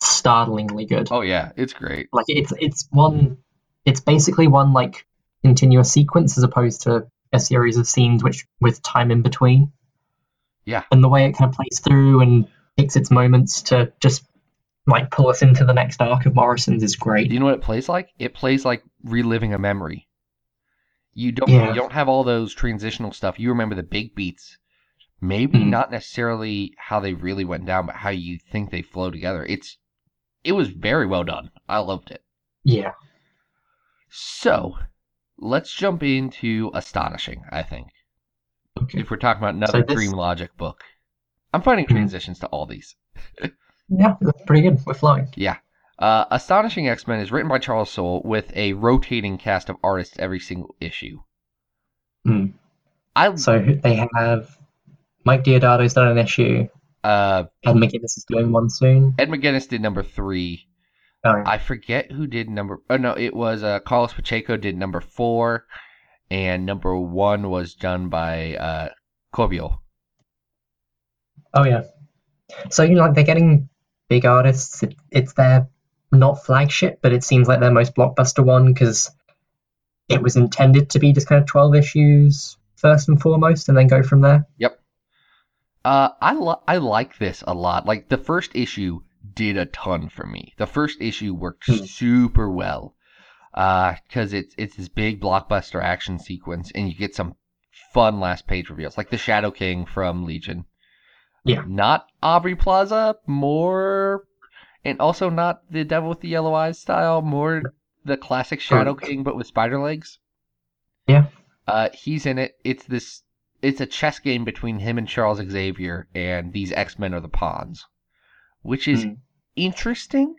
startlingly good. Oh yeah, it's great. Like it's it's one it's basically one like continuous sequence as opposed to a series of scenes which with time in between. Yeah. And the way it kind of plays through and takes its moments to just like pull us into the next arc of Morrison's is great. Do you know what it plays like? It plays like reliving a memory. You don't Yeah. you don't have all those transitional stuff. You remember the big beats. Maybe Mm. not necessarily how they really went down, but how you think they flow together. It's it was very well done. I loved it. Yeah. So let's jump into astonishing, I think. Okay. If we're talking about another So this- Dream Logic book. I'm finding Mhm. transitions to all these. Yeah, that's pretty good. We're flowing. Uh, Astonishing X Men is written by Charles Soule with a rotating cast of artists every single issue. Hmm. I So they have Mike Deodato's done an issue. uh, Ed McGuinness is doing one soon. Ed McGuinness did number three. Oh. I forget who did number. Oh no, it was uh, Carlos Pacheco did number four, and number one was done by uh, Corbio. Oh yeah. So you know, like they're getting big artists. It, it's their not flagship, but it seems like their most blockbuster one because it was intended to be just kind of twelve issues first and foremost, and then go from there. Yep. Uh, I li- I like this a lot. Like the first issue did a ton for me. The first issue worked Hmm. super well. Uh, cause it's it's this big blockbuster action sequence, and you get some fun last page reveals, like the Shadow King from Legion. Yeah. Not Aubrey Plaza, more, and also not the Devil with the Yellow Eyes style, more the classic Shadow Correct. King, but with spider legs. Yeah. Uh, he's in it. It's this. It's a chess game between him and Charles Xavier, and these X Men are the pawns, which is Hmm. interesting.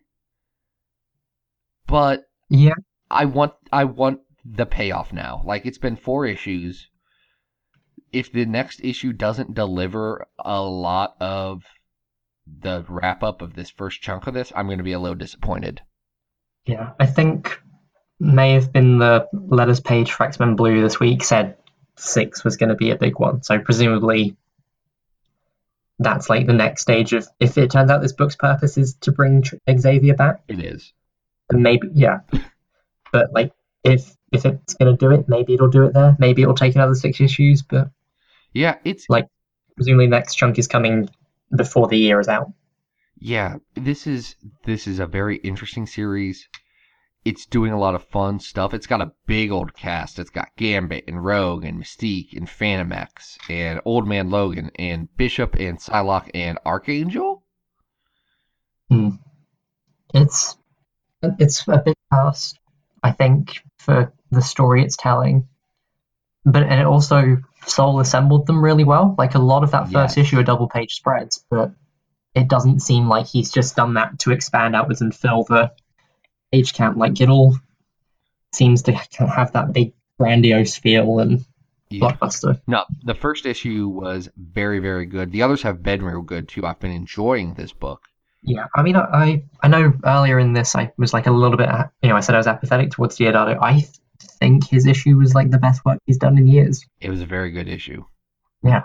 But Yeah. I want I want the payoff now. Like it's been four issues. If the next issue doesn't deliver a lot of the wrap up of this first chunk of this, I'm going to be a little disappointed. Yeah. I think may have been the letters page for X Men Blue this week said six was going to be a big one. So presumably that's like the next stage of if it turns out this book's purpose is to bring Xavier back. It is. And maybe yeah but like if if it's gonna do it maybe it'll do it there maybe it'll take another six issues but Yeah, it's like presumably next chunk is coming before the year is out yeah, this is this is a very interesting series. It's doing a lot of fun stuff. It's got a big old cast. It's got Gambit and Rogue and Mystique and Phantomex and Old Man Logan and Bishop and Psylocke and Archangel. Hmm. it's it's a big cast i think for the story it's telling but and it also Soule assembled them really well like a lot of that first Yes. issue are double page spreads but it doesn't seem like he's just done that to expand outwards and fill the page count like it all seems to have that big grandiose feel and Yeah. blockbuster No, the first issue was very, very good. The others have been real good too. I've been enjoying this book. Yeah, I mean, I I- I know earlier in this I was like a little bit, you know, I said I was apathetic towards Deodato. I th- think his issue was like the best work he's done in years. It was a very good issue. Yeah.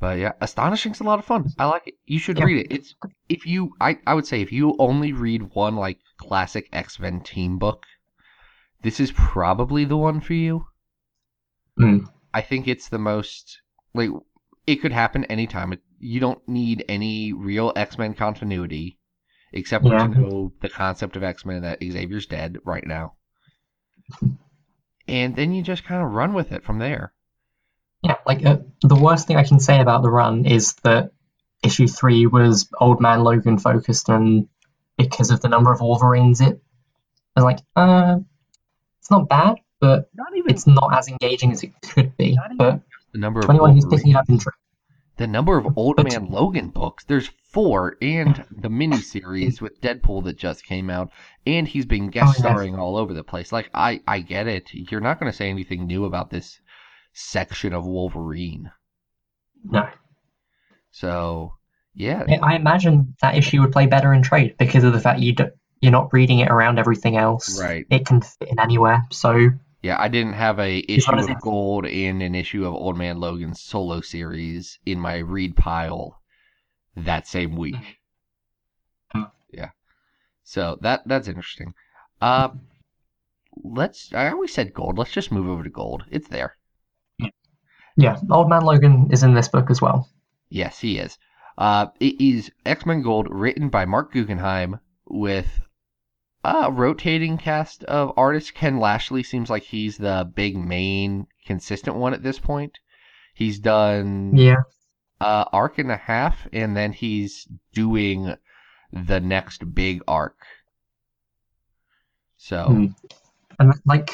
But yeah, Astonishing's a lot of fun. I like it. You should Yeah. read it. It's if you I, I would say if you only read one like classic X Men team book, this is probably the one for you. Mm. I think it's the most like it could happen anytime. It, you don't need any real X Men continuity, except Yeah. to know the concept of X Men that Xavier's dead right now, and then you just kind of run with it from there. Yeah, like uh, the worst thing I can say about the run is that issue three was Old Man Logan focused, and because of the number of Wolverines, it I was like, uh, it's not bad, but Not even it's not as engaging as it could be. But the number of anyone who's picking it up in tra- the number of Old But- Man Logan books. There's four, and the miniseries with Deadpool that just came out, and he's been guest Oh, yeah. starring all over the place. Like I, I get it. You're not going to say anything new about this section of Wolverine. no, So yeah, I- imagine that issue would play better in trade because of the fact you do, you're not reading it around everything else. right. It can fit in anywhere. So Yeah, I didn't have a issue of Gold and an issue of Old Man Logan's solo series in my read pile that same week. Mm. Yeah. So that that's interesting. Uh let's I always said gold. Let's just move over to gold. It's there. yeah, Old Man Logan is in this book as well. Yes, he is. Uh it is X-Men Gold written by Marc Guggenheim with a rotating cast of artists. Ken Lashley seems like he's the big main consistent one at this point. He's done Yeah. uh, arc and a half, and then he's doing the next big arc. So Hmm. And like,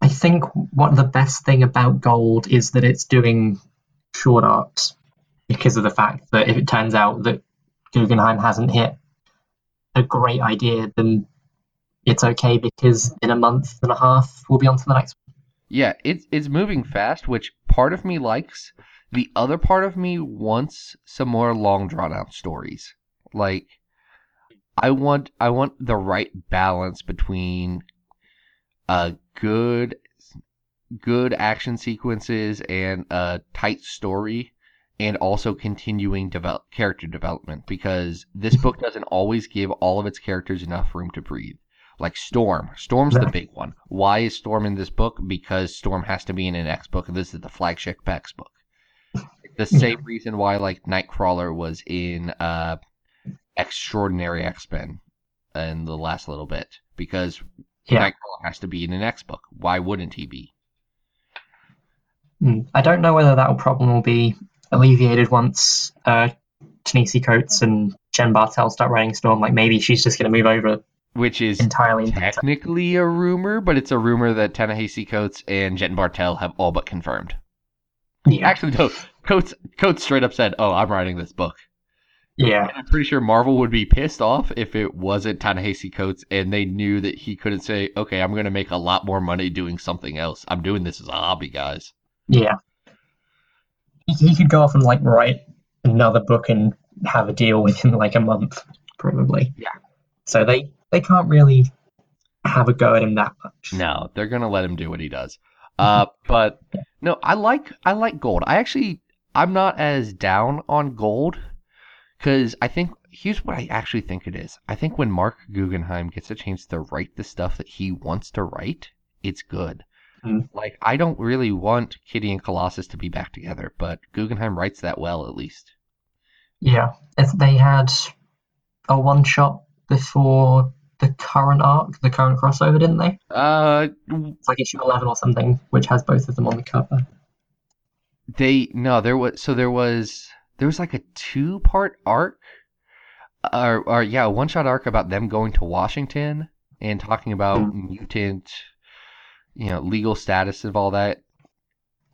I think what the best thing about Gold is that it's doing short arcs because of the fact that if it turns out that Guggenheim hasn't hit a great idea, then it's okay because in a month and a half we'll be on to the next one. yeah, it's it's moving fast, which part of me likes. The other part of me wants some more long drawn out stories. Like I want I want the right balance between a good good action sequences and a tight story and also continuing develop character development because this book doesn't always give all of its characters enough room to breathe. Like Storm. Storm's the big one. Why is Storm in this book? Because Storm has to be in an X book and this is the flagship X book. The same reason why like Nightcrawler was in uh Extraordinary X-Men in the last little bit because Yeah. Nightcrawler has to be in an X book. Why wouldn't he be? Mm. I don't know whether that problem will be alleviated once uh, Ta-Nehisi Coates and Jen Bartel start writing Storm. Like maybe she's just going to move over Which is entirely. technically a rumor, but it's a rumor that Ta-Nehisi Coates and Jen Bartel have all but confirmed. Yeah, Actually, no. Coates Coates straight up said, "Oh, I'm writing this book." yeah, And I'm pretty sure Marvel would be pissed off if it wasn't Ta-Nehisi Coates and they knew that he couldn't say, "Okay, I'm going to make a lot more money doing something else. I'm doing this as a hobby, guys." yeah. He, he could go off and like write another book and have a deal within like a month, probably. Yeah. So they they can't really have a go at him that much. No, they're gonna let him do what he does. Uh, but no, I like I like gold. I actually I'm not as down on gold because I think here's what I actually think it is. I think when Marc Guggenheim gets a chance to write the stuff that he wants to write, it's good. Mm. Like I don't really want Kitty and Colossus to be back together, but Guggenheim writes that well at least. Yeah, if they had a one shot before the current arc, the current crossover, didn't they? Uh, It's like issue eleven or something, which has both of them on the cover. They no, there was so there was there was like a two part arc, or or yeah, a one shot arc about them going to Washington and talking about mutant, you know, legal status of all that,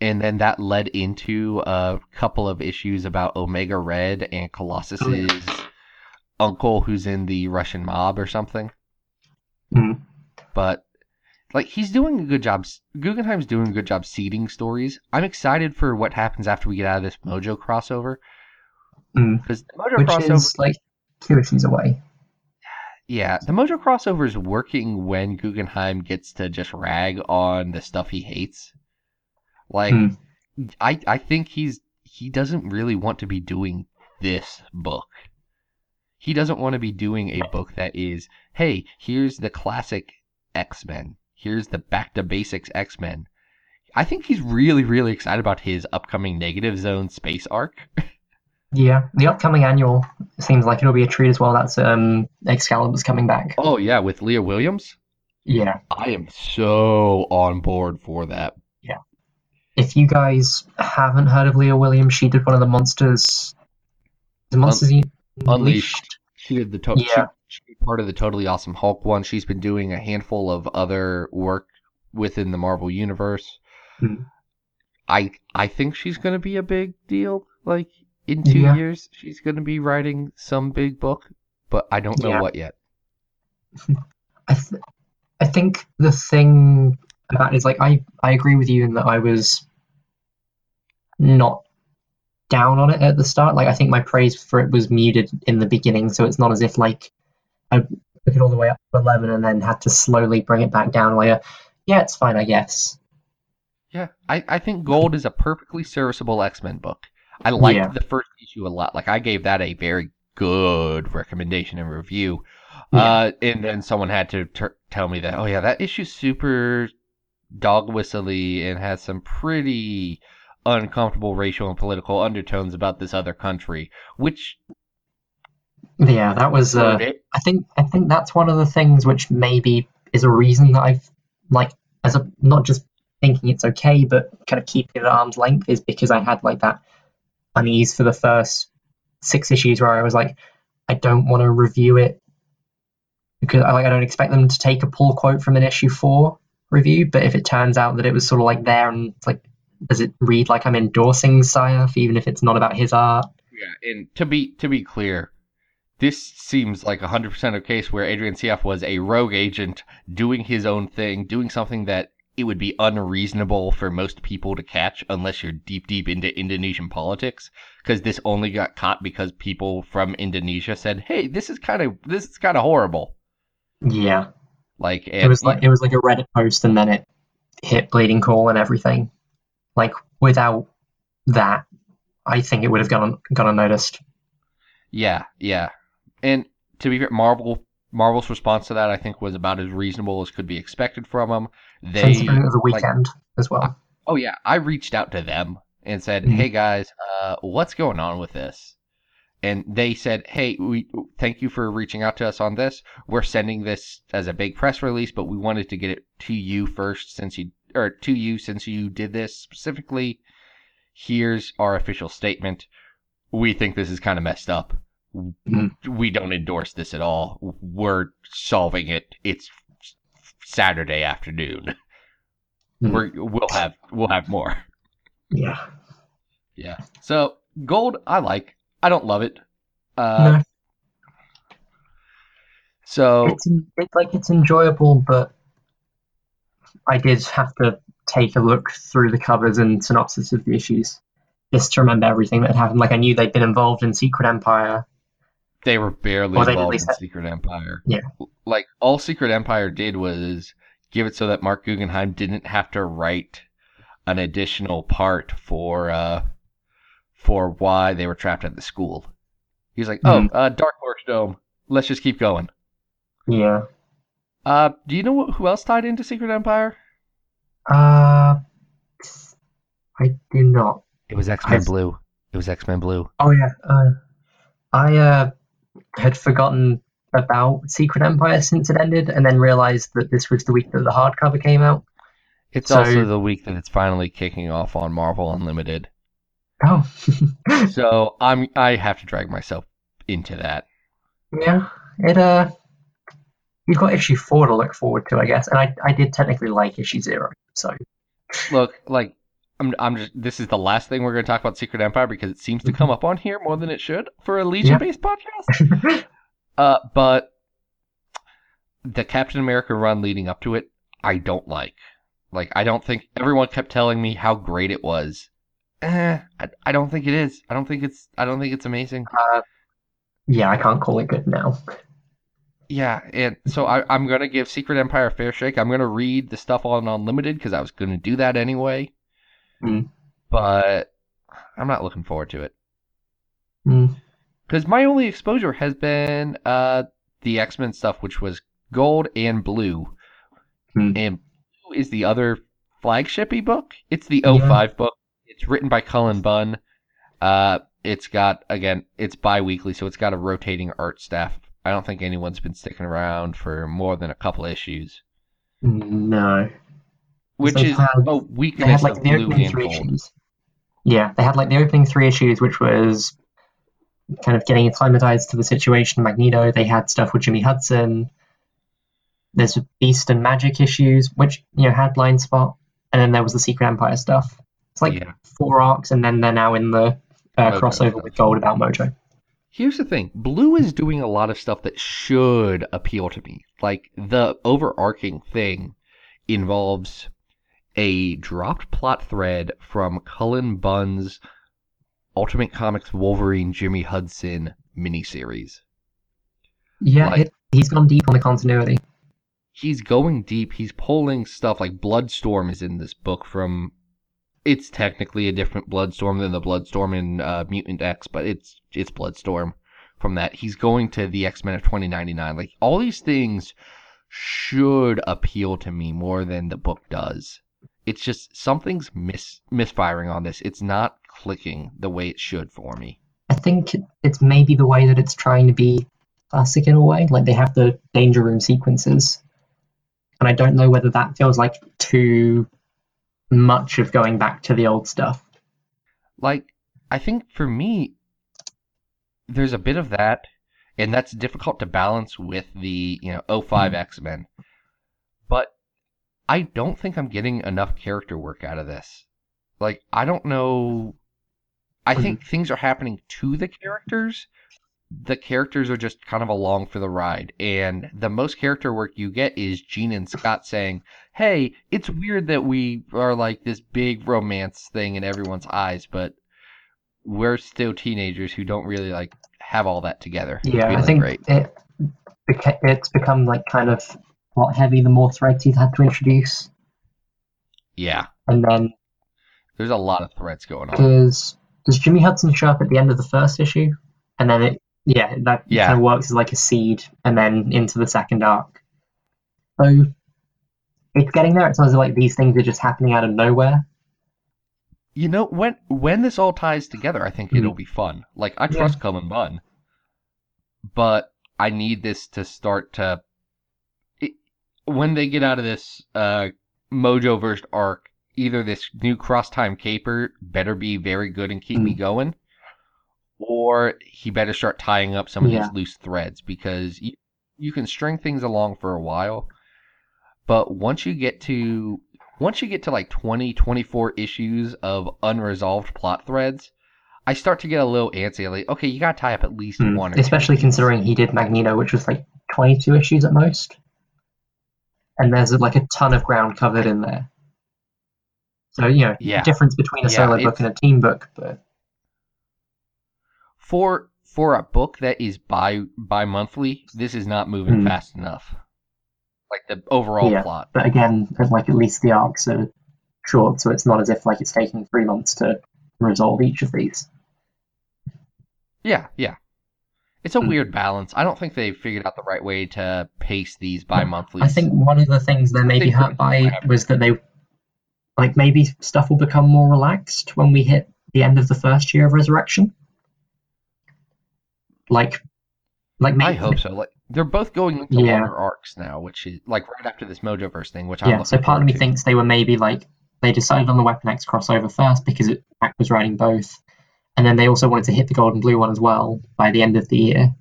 and then that led into a couple of issues about Omega Red and Colossus's uncle, who's in the Russian mob or something. Mm. But like he's doing a good job. Guggenheim's doing a good job seeding stories. I'm excited for what happens after we get out of this Mojo crossover Mm. because the Mojo Which crossover, is like two issues away. Yeah, the Mojo crossover is working when Guggenheim gets to just rag on the stuff he hates. Like, Hmm. I I think he's he doesn't really want to be doing this book. He doesn't want to be doing a book that is, hey, here's the classic X Men. Here's the back to basics X Men. I think he's really, really excited about his upcoming Negative Zone space arc. Yeah, the upcoming annual seems like it'll be a treat as well. That's um, Excalibur's coming back. oh yeah, with Leah Williams. Yeah, I am so on board for that. Yeah, if you guys haven't heard of Leah Williams, she did one of the monsters. The monsters Un- Unleashed. She did the to- Yeah. she, she part of the totally awesome Hulk one. She's been doing a handful of other work within the Marvel universe. Hmm. I I think she's gonna be a big deal. Like in two Yeah. years, she's gonna be writing some big book, but I don't know Yeah. what yet. I, th- I think the thing about it is like I, I agree with you in that I was not down on it at the start. Like I think my praise for it was muted in the beginning, so it's not as if like I took it all the way up to eleven and then had to slowly bring it back down. Where yeah, it's fine, I guess. Yeah, I, I think Gold is a perfectly serviceable X Men book. I liked Yeah. the first issue a lot. Like I gave that a very good recommendation and review. Yeah. Uh, and then someone had to ter- tell me that, oh yeah, that issue's super dog whistly and has some pretty uncomfortable racial and political undertones about this other country, which Yeah, that was. Uh. I think I think that's one of the things which maybe is a reason that I've like as a not just thinking it's okay, but kind of keeping it at arm's length is because I had like that unease for the first six issues where I was like, I don't want to review it because I like I don't expect them to take a pull quote from an issue four review, but if it turns out that it was sort of like there and like does it read like I'm endorsing Syaf even if it's not about his art? Yeah, and to be to be clear, this seems like a hundred percent a case where Adrian Syaf was a rogue agent doing his own thing, doing something that it would be unreasonable for most people to catch unless you're deep deep into Indonesian politics. Because this only got caught because people from Indonesia said, "Hey, this is kind of this is kind of horrible." Yeah. Like it was like it was like a Reddit post, and then it hit Bleeding Cool and everything. Like without that, I think it would have gone gone unnoticed. Yeah, yeah. And to be fair, Marvel Marvel's response to that I think was about as reasonable as could be expected from them. They Considering it was a like, weekend as well. Oh yeah, I reached out to them and said, Mhm. "Hey guys, uh, what's going on with this?" And they said, "Hey, we thank you for reaching out to us on this. We're sending this as a big press release, but we wanted to get it to you first since you or to you since you did this specifically. Here's our official statement. We think this is kind of messed up. Mhm. We don't endorse this at all. We're solving it. It's Saturday afternoon. Mhm. We're, we'll have we'll have more." Yeah. Yeah. So gold, I like. I don't love it. Uh, no, So it's, it's like it's enjoyable, but I did have to take a look through the covers and synopsis of the issues just to remember everything that had happened. Like I knew they'd been involved in Secret Empire. They were barely Or they- involved in said- Secret Empire. Yeah. Like all Secret Empire did was give it so that Marc Guggenheim didn't have to write an additional part for uh for why they were trapped at the school. He's like, "Oh, Mhm. uh, Darkforce Dome. Let's just keep going." Yeah. Uh, do you know who else tied into Secret Empire? Uh, I do not. It was X Men I've- Blue. It was X Men Blue. Oh yeah. Uh, I uh had forgotten about Secret Empire since it ended, and then realized that this was the week that the hardcover came out. It's So- also the week that it's finally kicking off on Marvel Unlimited. Oh. So I'm I have to drag myself into that. yeah. It uh. You've got issue four to look forward to, I guess, and I I did technically like issue zero, so Look, like I'm I'm just this is the last thing we're going to talk about Secret Empire because it seems to come up on here more than it should for a Legion based podcast. Uh but the Captain America run leading up to it, I don't like. Like I don't think everyone kept telling me how great it was. Eh, I, I don't think it is. I don't think it's I don't think it's amazing. yeah, I can't call it good now. Yeah, and so I, I'm gonna give Secret Empire a fair shake. I'm gonna read the stuff on Unlimited because I was gonna do that anyway. Mm. But I'm not looking forward to it Mm. because my only exposure has been uh the X Men stuff, which was Gold and Blue, Hmm. And Blue is the other flagshipy book. It's the Yeah. 05 book. It's written by Cullen Bunn. Uh, it's got again, it's bi-weekly, so it's got a rotating art staff. I don't think anyone's been sticking around for more than a couple issues, No. Which is had- a They had like of the Blue opening and three Gold. issues. Yeah, they had like the opening three issues, which was kind of getting acclimatized to the situation. Magneto. They had stuff with Jimmy Hudson. There's Beast and Magic issues, which you know had Blind Spot, and then there was the Secret Empire stuff. It's like Yeah. four arcs, and then they're now in the uh, Mojo crossover with Gold about Mojo. Here's the thing Blue is doing a lot of stuff that should appeal to me. Like, the overarching thing involves a dropped plot thread from Cullen Bunn's Ultimate Comics Wolverine Jimmy Hudson miniseries. Yeah, Like- it, he's gone deep on the continuity. He's going deep. He's pulling stuff like Bloodstorm is in this book from. It's technically a different Bloodstorm than the Bloodstorm in uh, Mutant X, but it's it's Bloodstorm from that. He's going to the X Men of 2099. Like all these things should appeal to me more than the book does. It's just something's mis misfiring on this. It's not clicking the way it should for me. I think it's maybe the way that it's trying to be classic in a way. Like they have the danger room sequences, and I don't know whether that feels like too much of going back to the old stuff. like I think for me there's a bit of that and that's difficult to balance with the, you know, 05 hmm. X-Men. But I don't think I'm getting enough character work out of this. Like I don't know I hmm. think things are happening to the characters. The characters are just kind of along for the ride and the most character work you get is Jean and Scott saying, "Hey, it's weird that we are like this big romance thing in everyone's eyes, but we're still teenagers who don't really like have all that together. Yeah, I think it it's become like kind of plot heavy the more threads he's had to introduce, Yeah, and then there's a lot of threats going on. does Jimmy Hudson show up at the end of the first issue, and then it yeah that Yeah. kind of works as like a seed, and then into the second arc. So it's getting there. It sounds like these things are just happening out of nowhere. You know, when when this all ties together, I think Mhm. it'll be fun. Like I Yeah. trust Cullen Bunn, but I need this to start to. When they get out of this uh, Mojo verse arc, either this new cross time caper better be very good and keep me Mhm. going, or he better start tying up some of Yeah. these loose threads because you you can string things along for a while, but once you get to once you get to like 20, 24 issues of unresolved plot threads, I start to get a little antsy. Like, okay, you gotta tie up at least Mm. one or two Especially of considering he did Magneto, which was like 22 issues at most. And there's like a ton of ground covered in there. So, you know, Yeah. difference between a Yeah, solo book and a team book, but for for a book that is bi bi monthly, this is not moving Mm. fast enough. Like the overall Yeah. plot. but again, like at least the arcs are short, so it's not as if like it's taking three months to resolve each of these. Yeah, yeah. It's a Hmm. weird balance. I don't think they've figured out the right way to pace these bi-monthly. I think one of the things they may be hurt by was that they, like, maybe stuff will become more relaxed when we hit the end of the first year of Resurrection. Like, like maybe, I hope so. Like they're both going into Yeah. longer arcs now, which is like right after this Mojoverse thing, which I'm Yeah, so part of me to. thinks they were maybe like they decided on the Weapon X crossover first because it, Mac was writing both, and then they also wanted to hit the Gold and Blue one as well by the end of the year,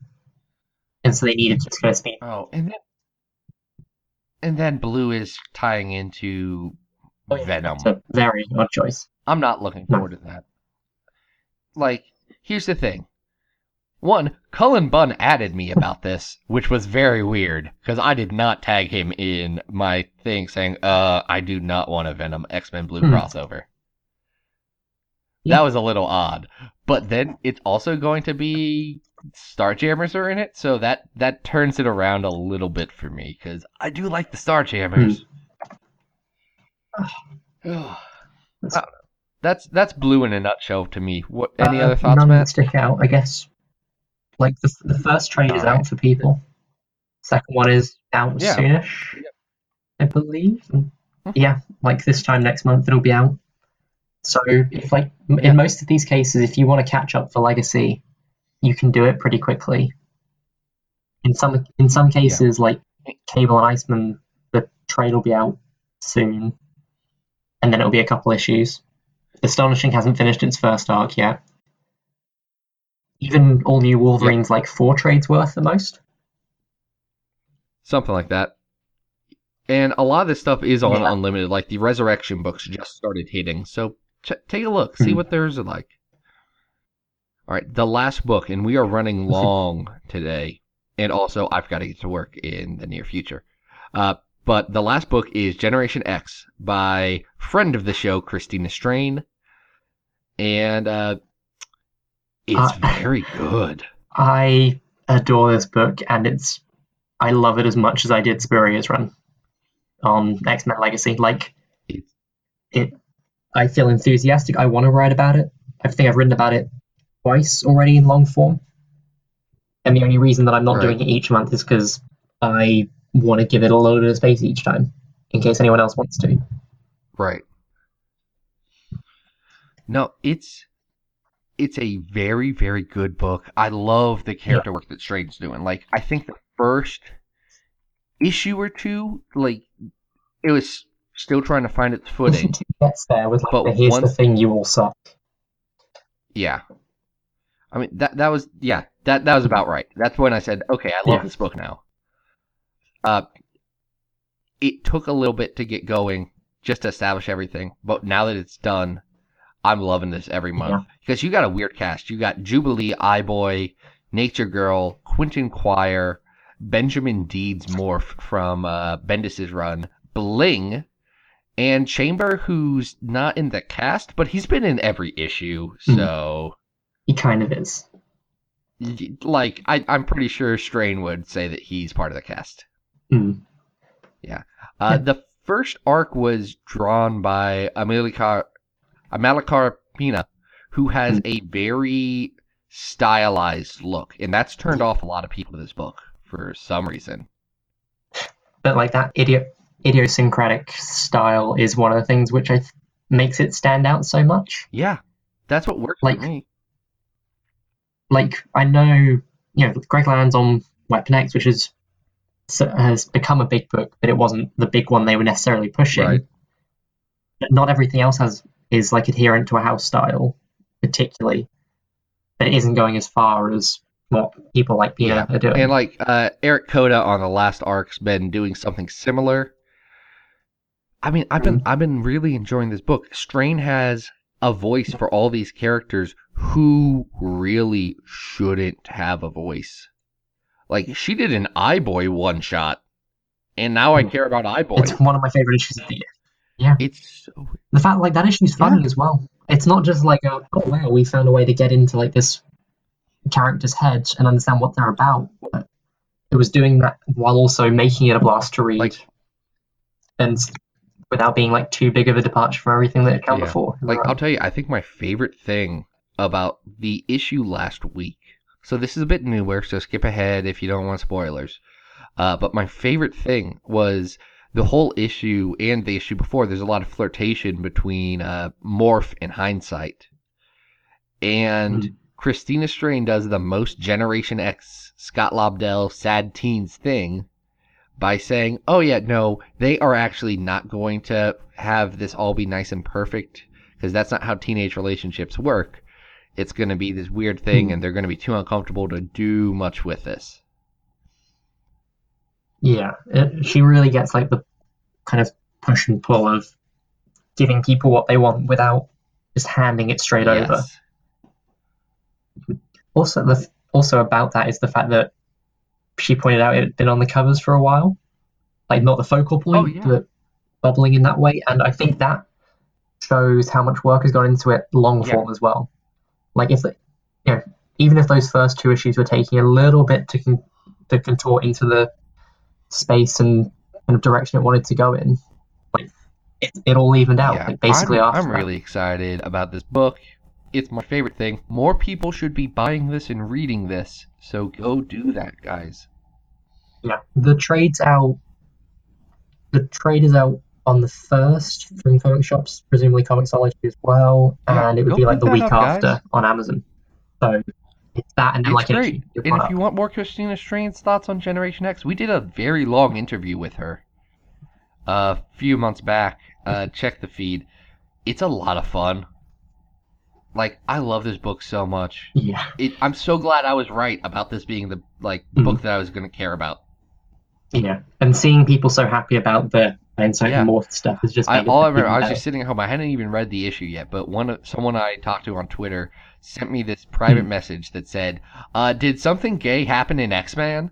and so they needed to go speed. Oh, and then and then Blue is tying into Oh, yeah, Venom. It's a very odd choice. I'm not looking No. forward to that. Like, here's the thing. One, Cullen Bunn added me about this, which was very weird because I did not tag him in my thing saying, "Uh, I do not want a Venom X Men Blue Hmm. crossover." That was a little odd, but then it's also going to be Starjammers are in it, so that that turns it around a little bit for me because I do like the Starjammers. That's- Uh, that's that's blue in a nutshell to me. What any other Uh, thoughts, none that Matt? stick out, I guess. Like the the first trade is Alright. out for people. Second one is out Yeah. soonish. I believe. Yeah, like this time next month it'll be out. So if like Yeah. in most of these cases, if you want to catch up for Legacy, you can do it pretty quickly. In some in some cases, like Cable and Iceman, the trade will be out soon, and then it'll be a couple issues. Astonishing hasn't finished its first arc yet. Even all new Wolverine's like four trades worth the most. Something like that. And a lot of this stuff is on Yeah. Unlimited. Like the Resurrection books just started hitting. So ch- take a look. See Mhm. what theirs are like. All right. The last book, and we are running long today. And also, I've got to get to work in the near future. Uh, but the last book is Generation X by friend of the show, Christina Strain. And uh, it's very good. I adore this book, and it's I love it as much as I did Spurrier's run on X Men Legacy. Like it, I feel enthusiastic. I want to write about it. I think I've written about it twice already in long form, and the only reason that I'm not Right. doing it each month is because I want to give it a little bit of space each time, in case anyone else wants to. Right. No, it's it's a very very good book. I love the character work that Strain's doing. Like I think the first issue or two, like it was still trying to find its footing. Two gets there with like But the here's the thing you all suck. yeah. I mean that that was yeah, that that was about right. That's when I said, "Okay, I love Yeah. this book now." Uh it took a little bit to get going just to establish everything, but now that it's done, I'm loving this every month because you got a weird cast. You got Jubilee, Boy, Nature Girl, Quentin Quire, Benjamin Deeds Morph from uh, Bendis's run, Bling, and Chamber, who's not in the cast, but he's been in every issue. Mhm. So, He kind of is. like, I, I'm pretty sure Strain would say that he's part of the cast. Mm. Uh, the first arc was drawn by Amilcar, Amilcar Pinna, who has a very stylized look, and that's turned off a lot of people to this book for some reason. but like that idiot idiosyncratic style is one of the things which I th- makes it stand out so much. Yeah, that's what works Like- for me. Like I know, you know, Greg Land's on Weapon X, which is has become a big book, but it wasn't the big one they were necessarily pushing. Right. But not everything else has is like adherent to a house style, particularly. But it isn't going as far as what people like Pinna Yeah. are doing. And like uh, Eric Koda on the last arc's been doing something similar. I mean, I've been I've been really enjoying this book. Strain has a voice for all these characters who really shouldn't have a voice. Like she did an iBoy one shot, and now I Mm. care about iBoy. it's one of my favorite issues of the year. Yeah, it's so The fact like that issue's funny as well. It's not just like a, oh wow, we found a way to get into like this character's head and understand what they're about. But it was doing that while also making it a blast to read, like and without being like too big of a departure from everything that had come Yeah. before. Like I'll tell you, I think my favorite thing about the issue last week. So this is a bit newer, so skip ahead if you don't want spoilers. Uh, but my favorite thing was the whole issue and the issue before. There's a lot of flirtation between uh, Morph and Hindsight, and Mm. Christina Strain does the most Generation X Scott Lobdell sad teens thing by saying, "Oh yeah, no, they are actually not going to have this all be nice and perfect because that's not how teenage relationships work. It's going to be this weird thing, Hmm. and they're going to be too uncomfortable to do much with this." yeah, it, she really gets like the kind of push and pull of giving people what they want without just handing it straight over. Also, the also about that is the fact that she pointed out it had been on the covers for a while, like not the focal oh, point, Oh, yeah. but bubbling in that way. And I think that shows how much work has gone into it long Yeah. form as well. Like if, the, you know, even if those first two issues were taking a little bit to con- to contort into the space and kind of direction it wanted to go in, like it, it all evened out. Yeah, like basically I'm, after I'm that. really excited about this book. It's my favorite thing. More people should be buying this and reading this, so go do that, guys. Yeah, the trade's out the trade is out on the first from comic shops, presumably Comixology as well, and it would go be like the week up, guys. after on Amazon. So it's that, and then It's like great. And if you want more Christina Strain's thoughts on Generation X, we did a very long interview with her a few months back. Uh, check the feed. It's a lot of fun. Like I love this book so much. yeah, It, I'm so glad I was right about this being the like Mhm. book that I was going to care about. yeah, and seeing people so happy about the Hindsight Yeah. Morph stuff is just. I, all I remember, I was just sitting at home. I hadn't even read the issue yet, but one someone I talked to on Twitter sent me this private Hmm. message that said, uh, "Did something gay happen in X Men?"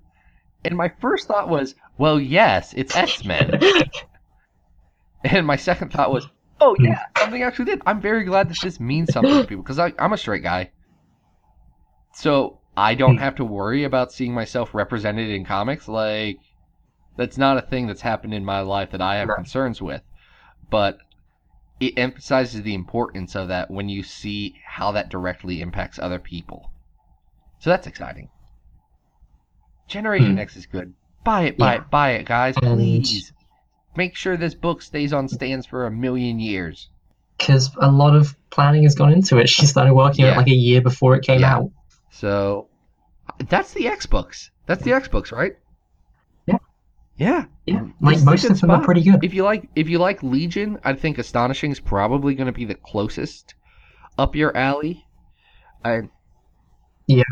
And my first thought was, "Well, yes, it's X Men." and my second thought was, "Oh Hmm. yeah, something actually did." I'm very glad that this means something to people because I'm a straight guy, so I don't Hmm. have to worry about seeing myself represented in comics. Like, that's not a thing that's happened in my life that I have Right. concerns with but it emphasizes the importance of that when you see how that directly impacts other people. So that's exciting. Generation Hmm. X is good. Buy it, buy Yeah. it, buy it, guys. Please. Make sure this book stays on stands for a million years. because a lot of planning has gone into it. She started working on it like a year before it came Yeah. out. So that's the X books. That's the X books, right? Yeah. Yeah. Yeah, like most of them are pretty good. If you like if you like Legion, I think Astonishing is probably going to be the closest up your alley. I, Yeah.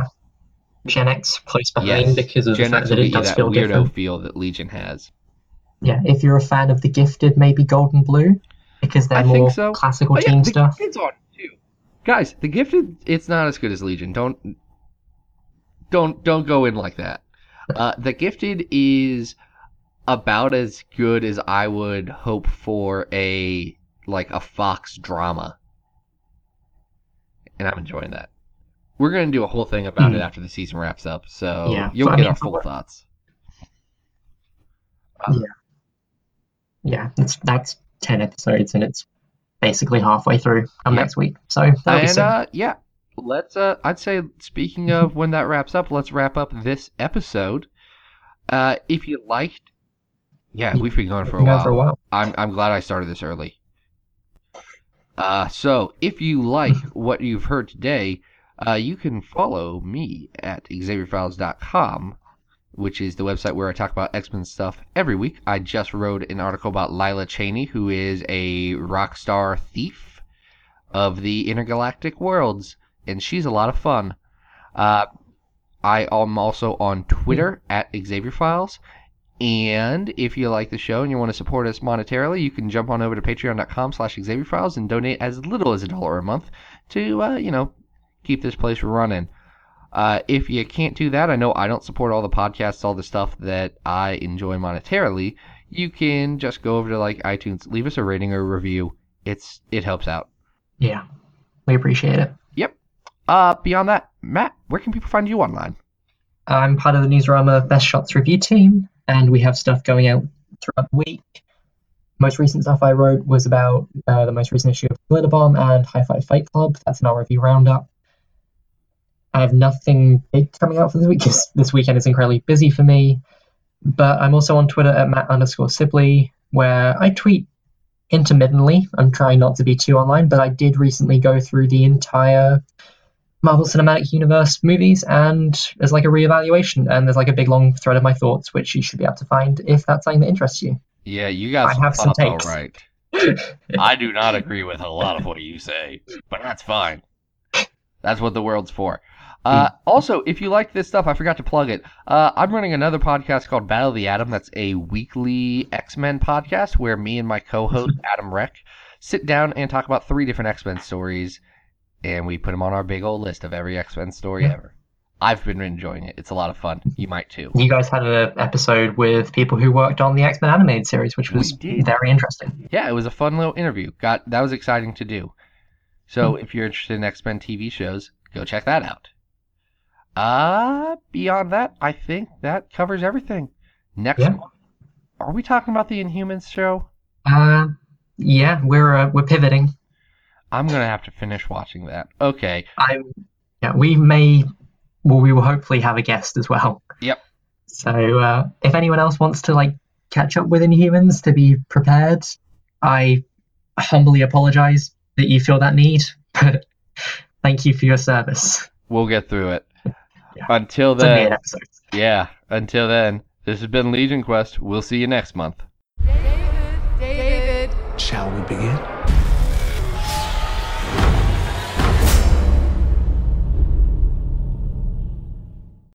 Gen X close behind Yes, because of Gen the X fact will that it does that feel weirdo different. feel that Legion has. Yeah, if you're a fan of the Gifted, maybe Gold and Blue because they're I more so. classical Oh, yeah, team the stuff. Gifted's on too. Guys, the Gifted, it's not as good as Legion. Don't don't don't go in like that. Uh, the Gifted is about as good as I would hope for a like a Fox drama, and I'm enjoying that. We're gonna do a whole thing about Hmm. it after the season wraps up, so Yeah, you'll so, I get mean, our full thoughts. Yeah, it's, that's ten episodes and it's basically halfway through come Yeah. next week. So that'll be and uh, yeah, let's. Uh, I'd say speaking of when that wraps up, let's wrap up this episode. Uh, if you liked, yeah, we've been going for a while. for a while. I'm I'm glad I started this early. Uh, so if you like what you've heard today, uh, you can follow me at XavierFiles.com, which is the website where I talk about X Men stuff every week. I just wrote an article about Lila Cheney, who is a rock star thief of the intergalactic worlds, and she's a lot of fun. Uh, I am also on Twitter at Xavier Files. And if you like the show and you want to support us monetarily, you can jump on over to patreon.com slash Xavier Files and donate as little as a dollar a month to, uh, you know, keep this place running. Uh, if you can't do that, I know I don't support all the podcasts, all the stuff that I enjoy monetarily. You can just go over to like iTunes, leave us a rating or a review. It's it helps out. Yeah, we appreciate it. Yep. Uh, beyond that, Matt, where can people find you online? I'm part of the Newsarama Best Shots review team, and we have stuff going out throughout the week. Most recent stuff I wrote was about uh, the most recent issue of Glitter Bomb and High Five Fight Club. That's an our review roundup. I have nothing big coming out for this week because this weekend is incredibly busy for me. But I'm also on Twitter at Matt underscore Sibley, where I tweet intermittently. I'm trying not to be too online, but I did recently go through the entire Marvel Cinematic Universe movies and there's like a reevaluation and there's like a big long thread of my thoughts which you should be able to find if that's something that interests you. Yeah, you got I have some takes. right. I do not agree with a lot of what you say, but that's fine. That's what the world's for. Uh, also, if you like this stuff, I forgot to plug it. Uh, I'm running another podcast called Battle of the Atom. That's a weekly X Men podcast where me and my co-host Adam Reck sit down and talk about three different X Men stories, and we put them on our big old list of every X Men story ever. I've been enjoying it. It's a lot of fun. You might too. You guys had an episode with people who worked on the X-Men animated series which was very interesting. yeah, it was a fun little interview. Got that was exciting to do. So if you're interested in X Men TV shows, go check that out. Uh beyond that, I think that covers everything. Next Yeah. month, are we talking about the Inhumans show? Uh, yeah, we're uh, we're pivoting. I'm gonna have to finish watching that. Okay. I yeah, we may well we will hopefully have a guest as well. Yep. So uh, if anyone else wants to like catch up with Inhumans to be prepared. I humbly apologize that you feel that need, but thank you for your service. We'll get through it. Yeah. Until It's then, yeah. Until then, this has been Legion Quest. We'll see you next month. David, David. Shall we begin?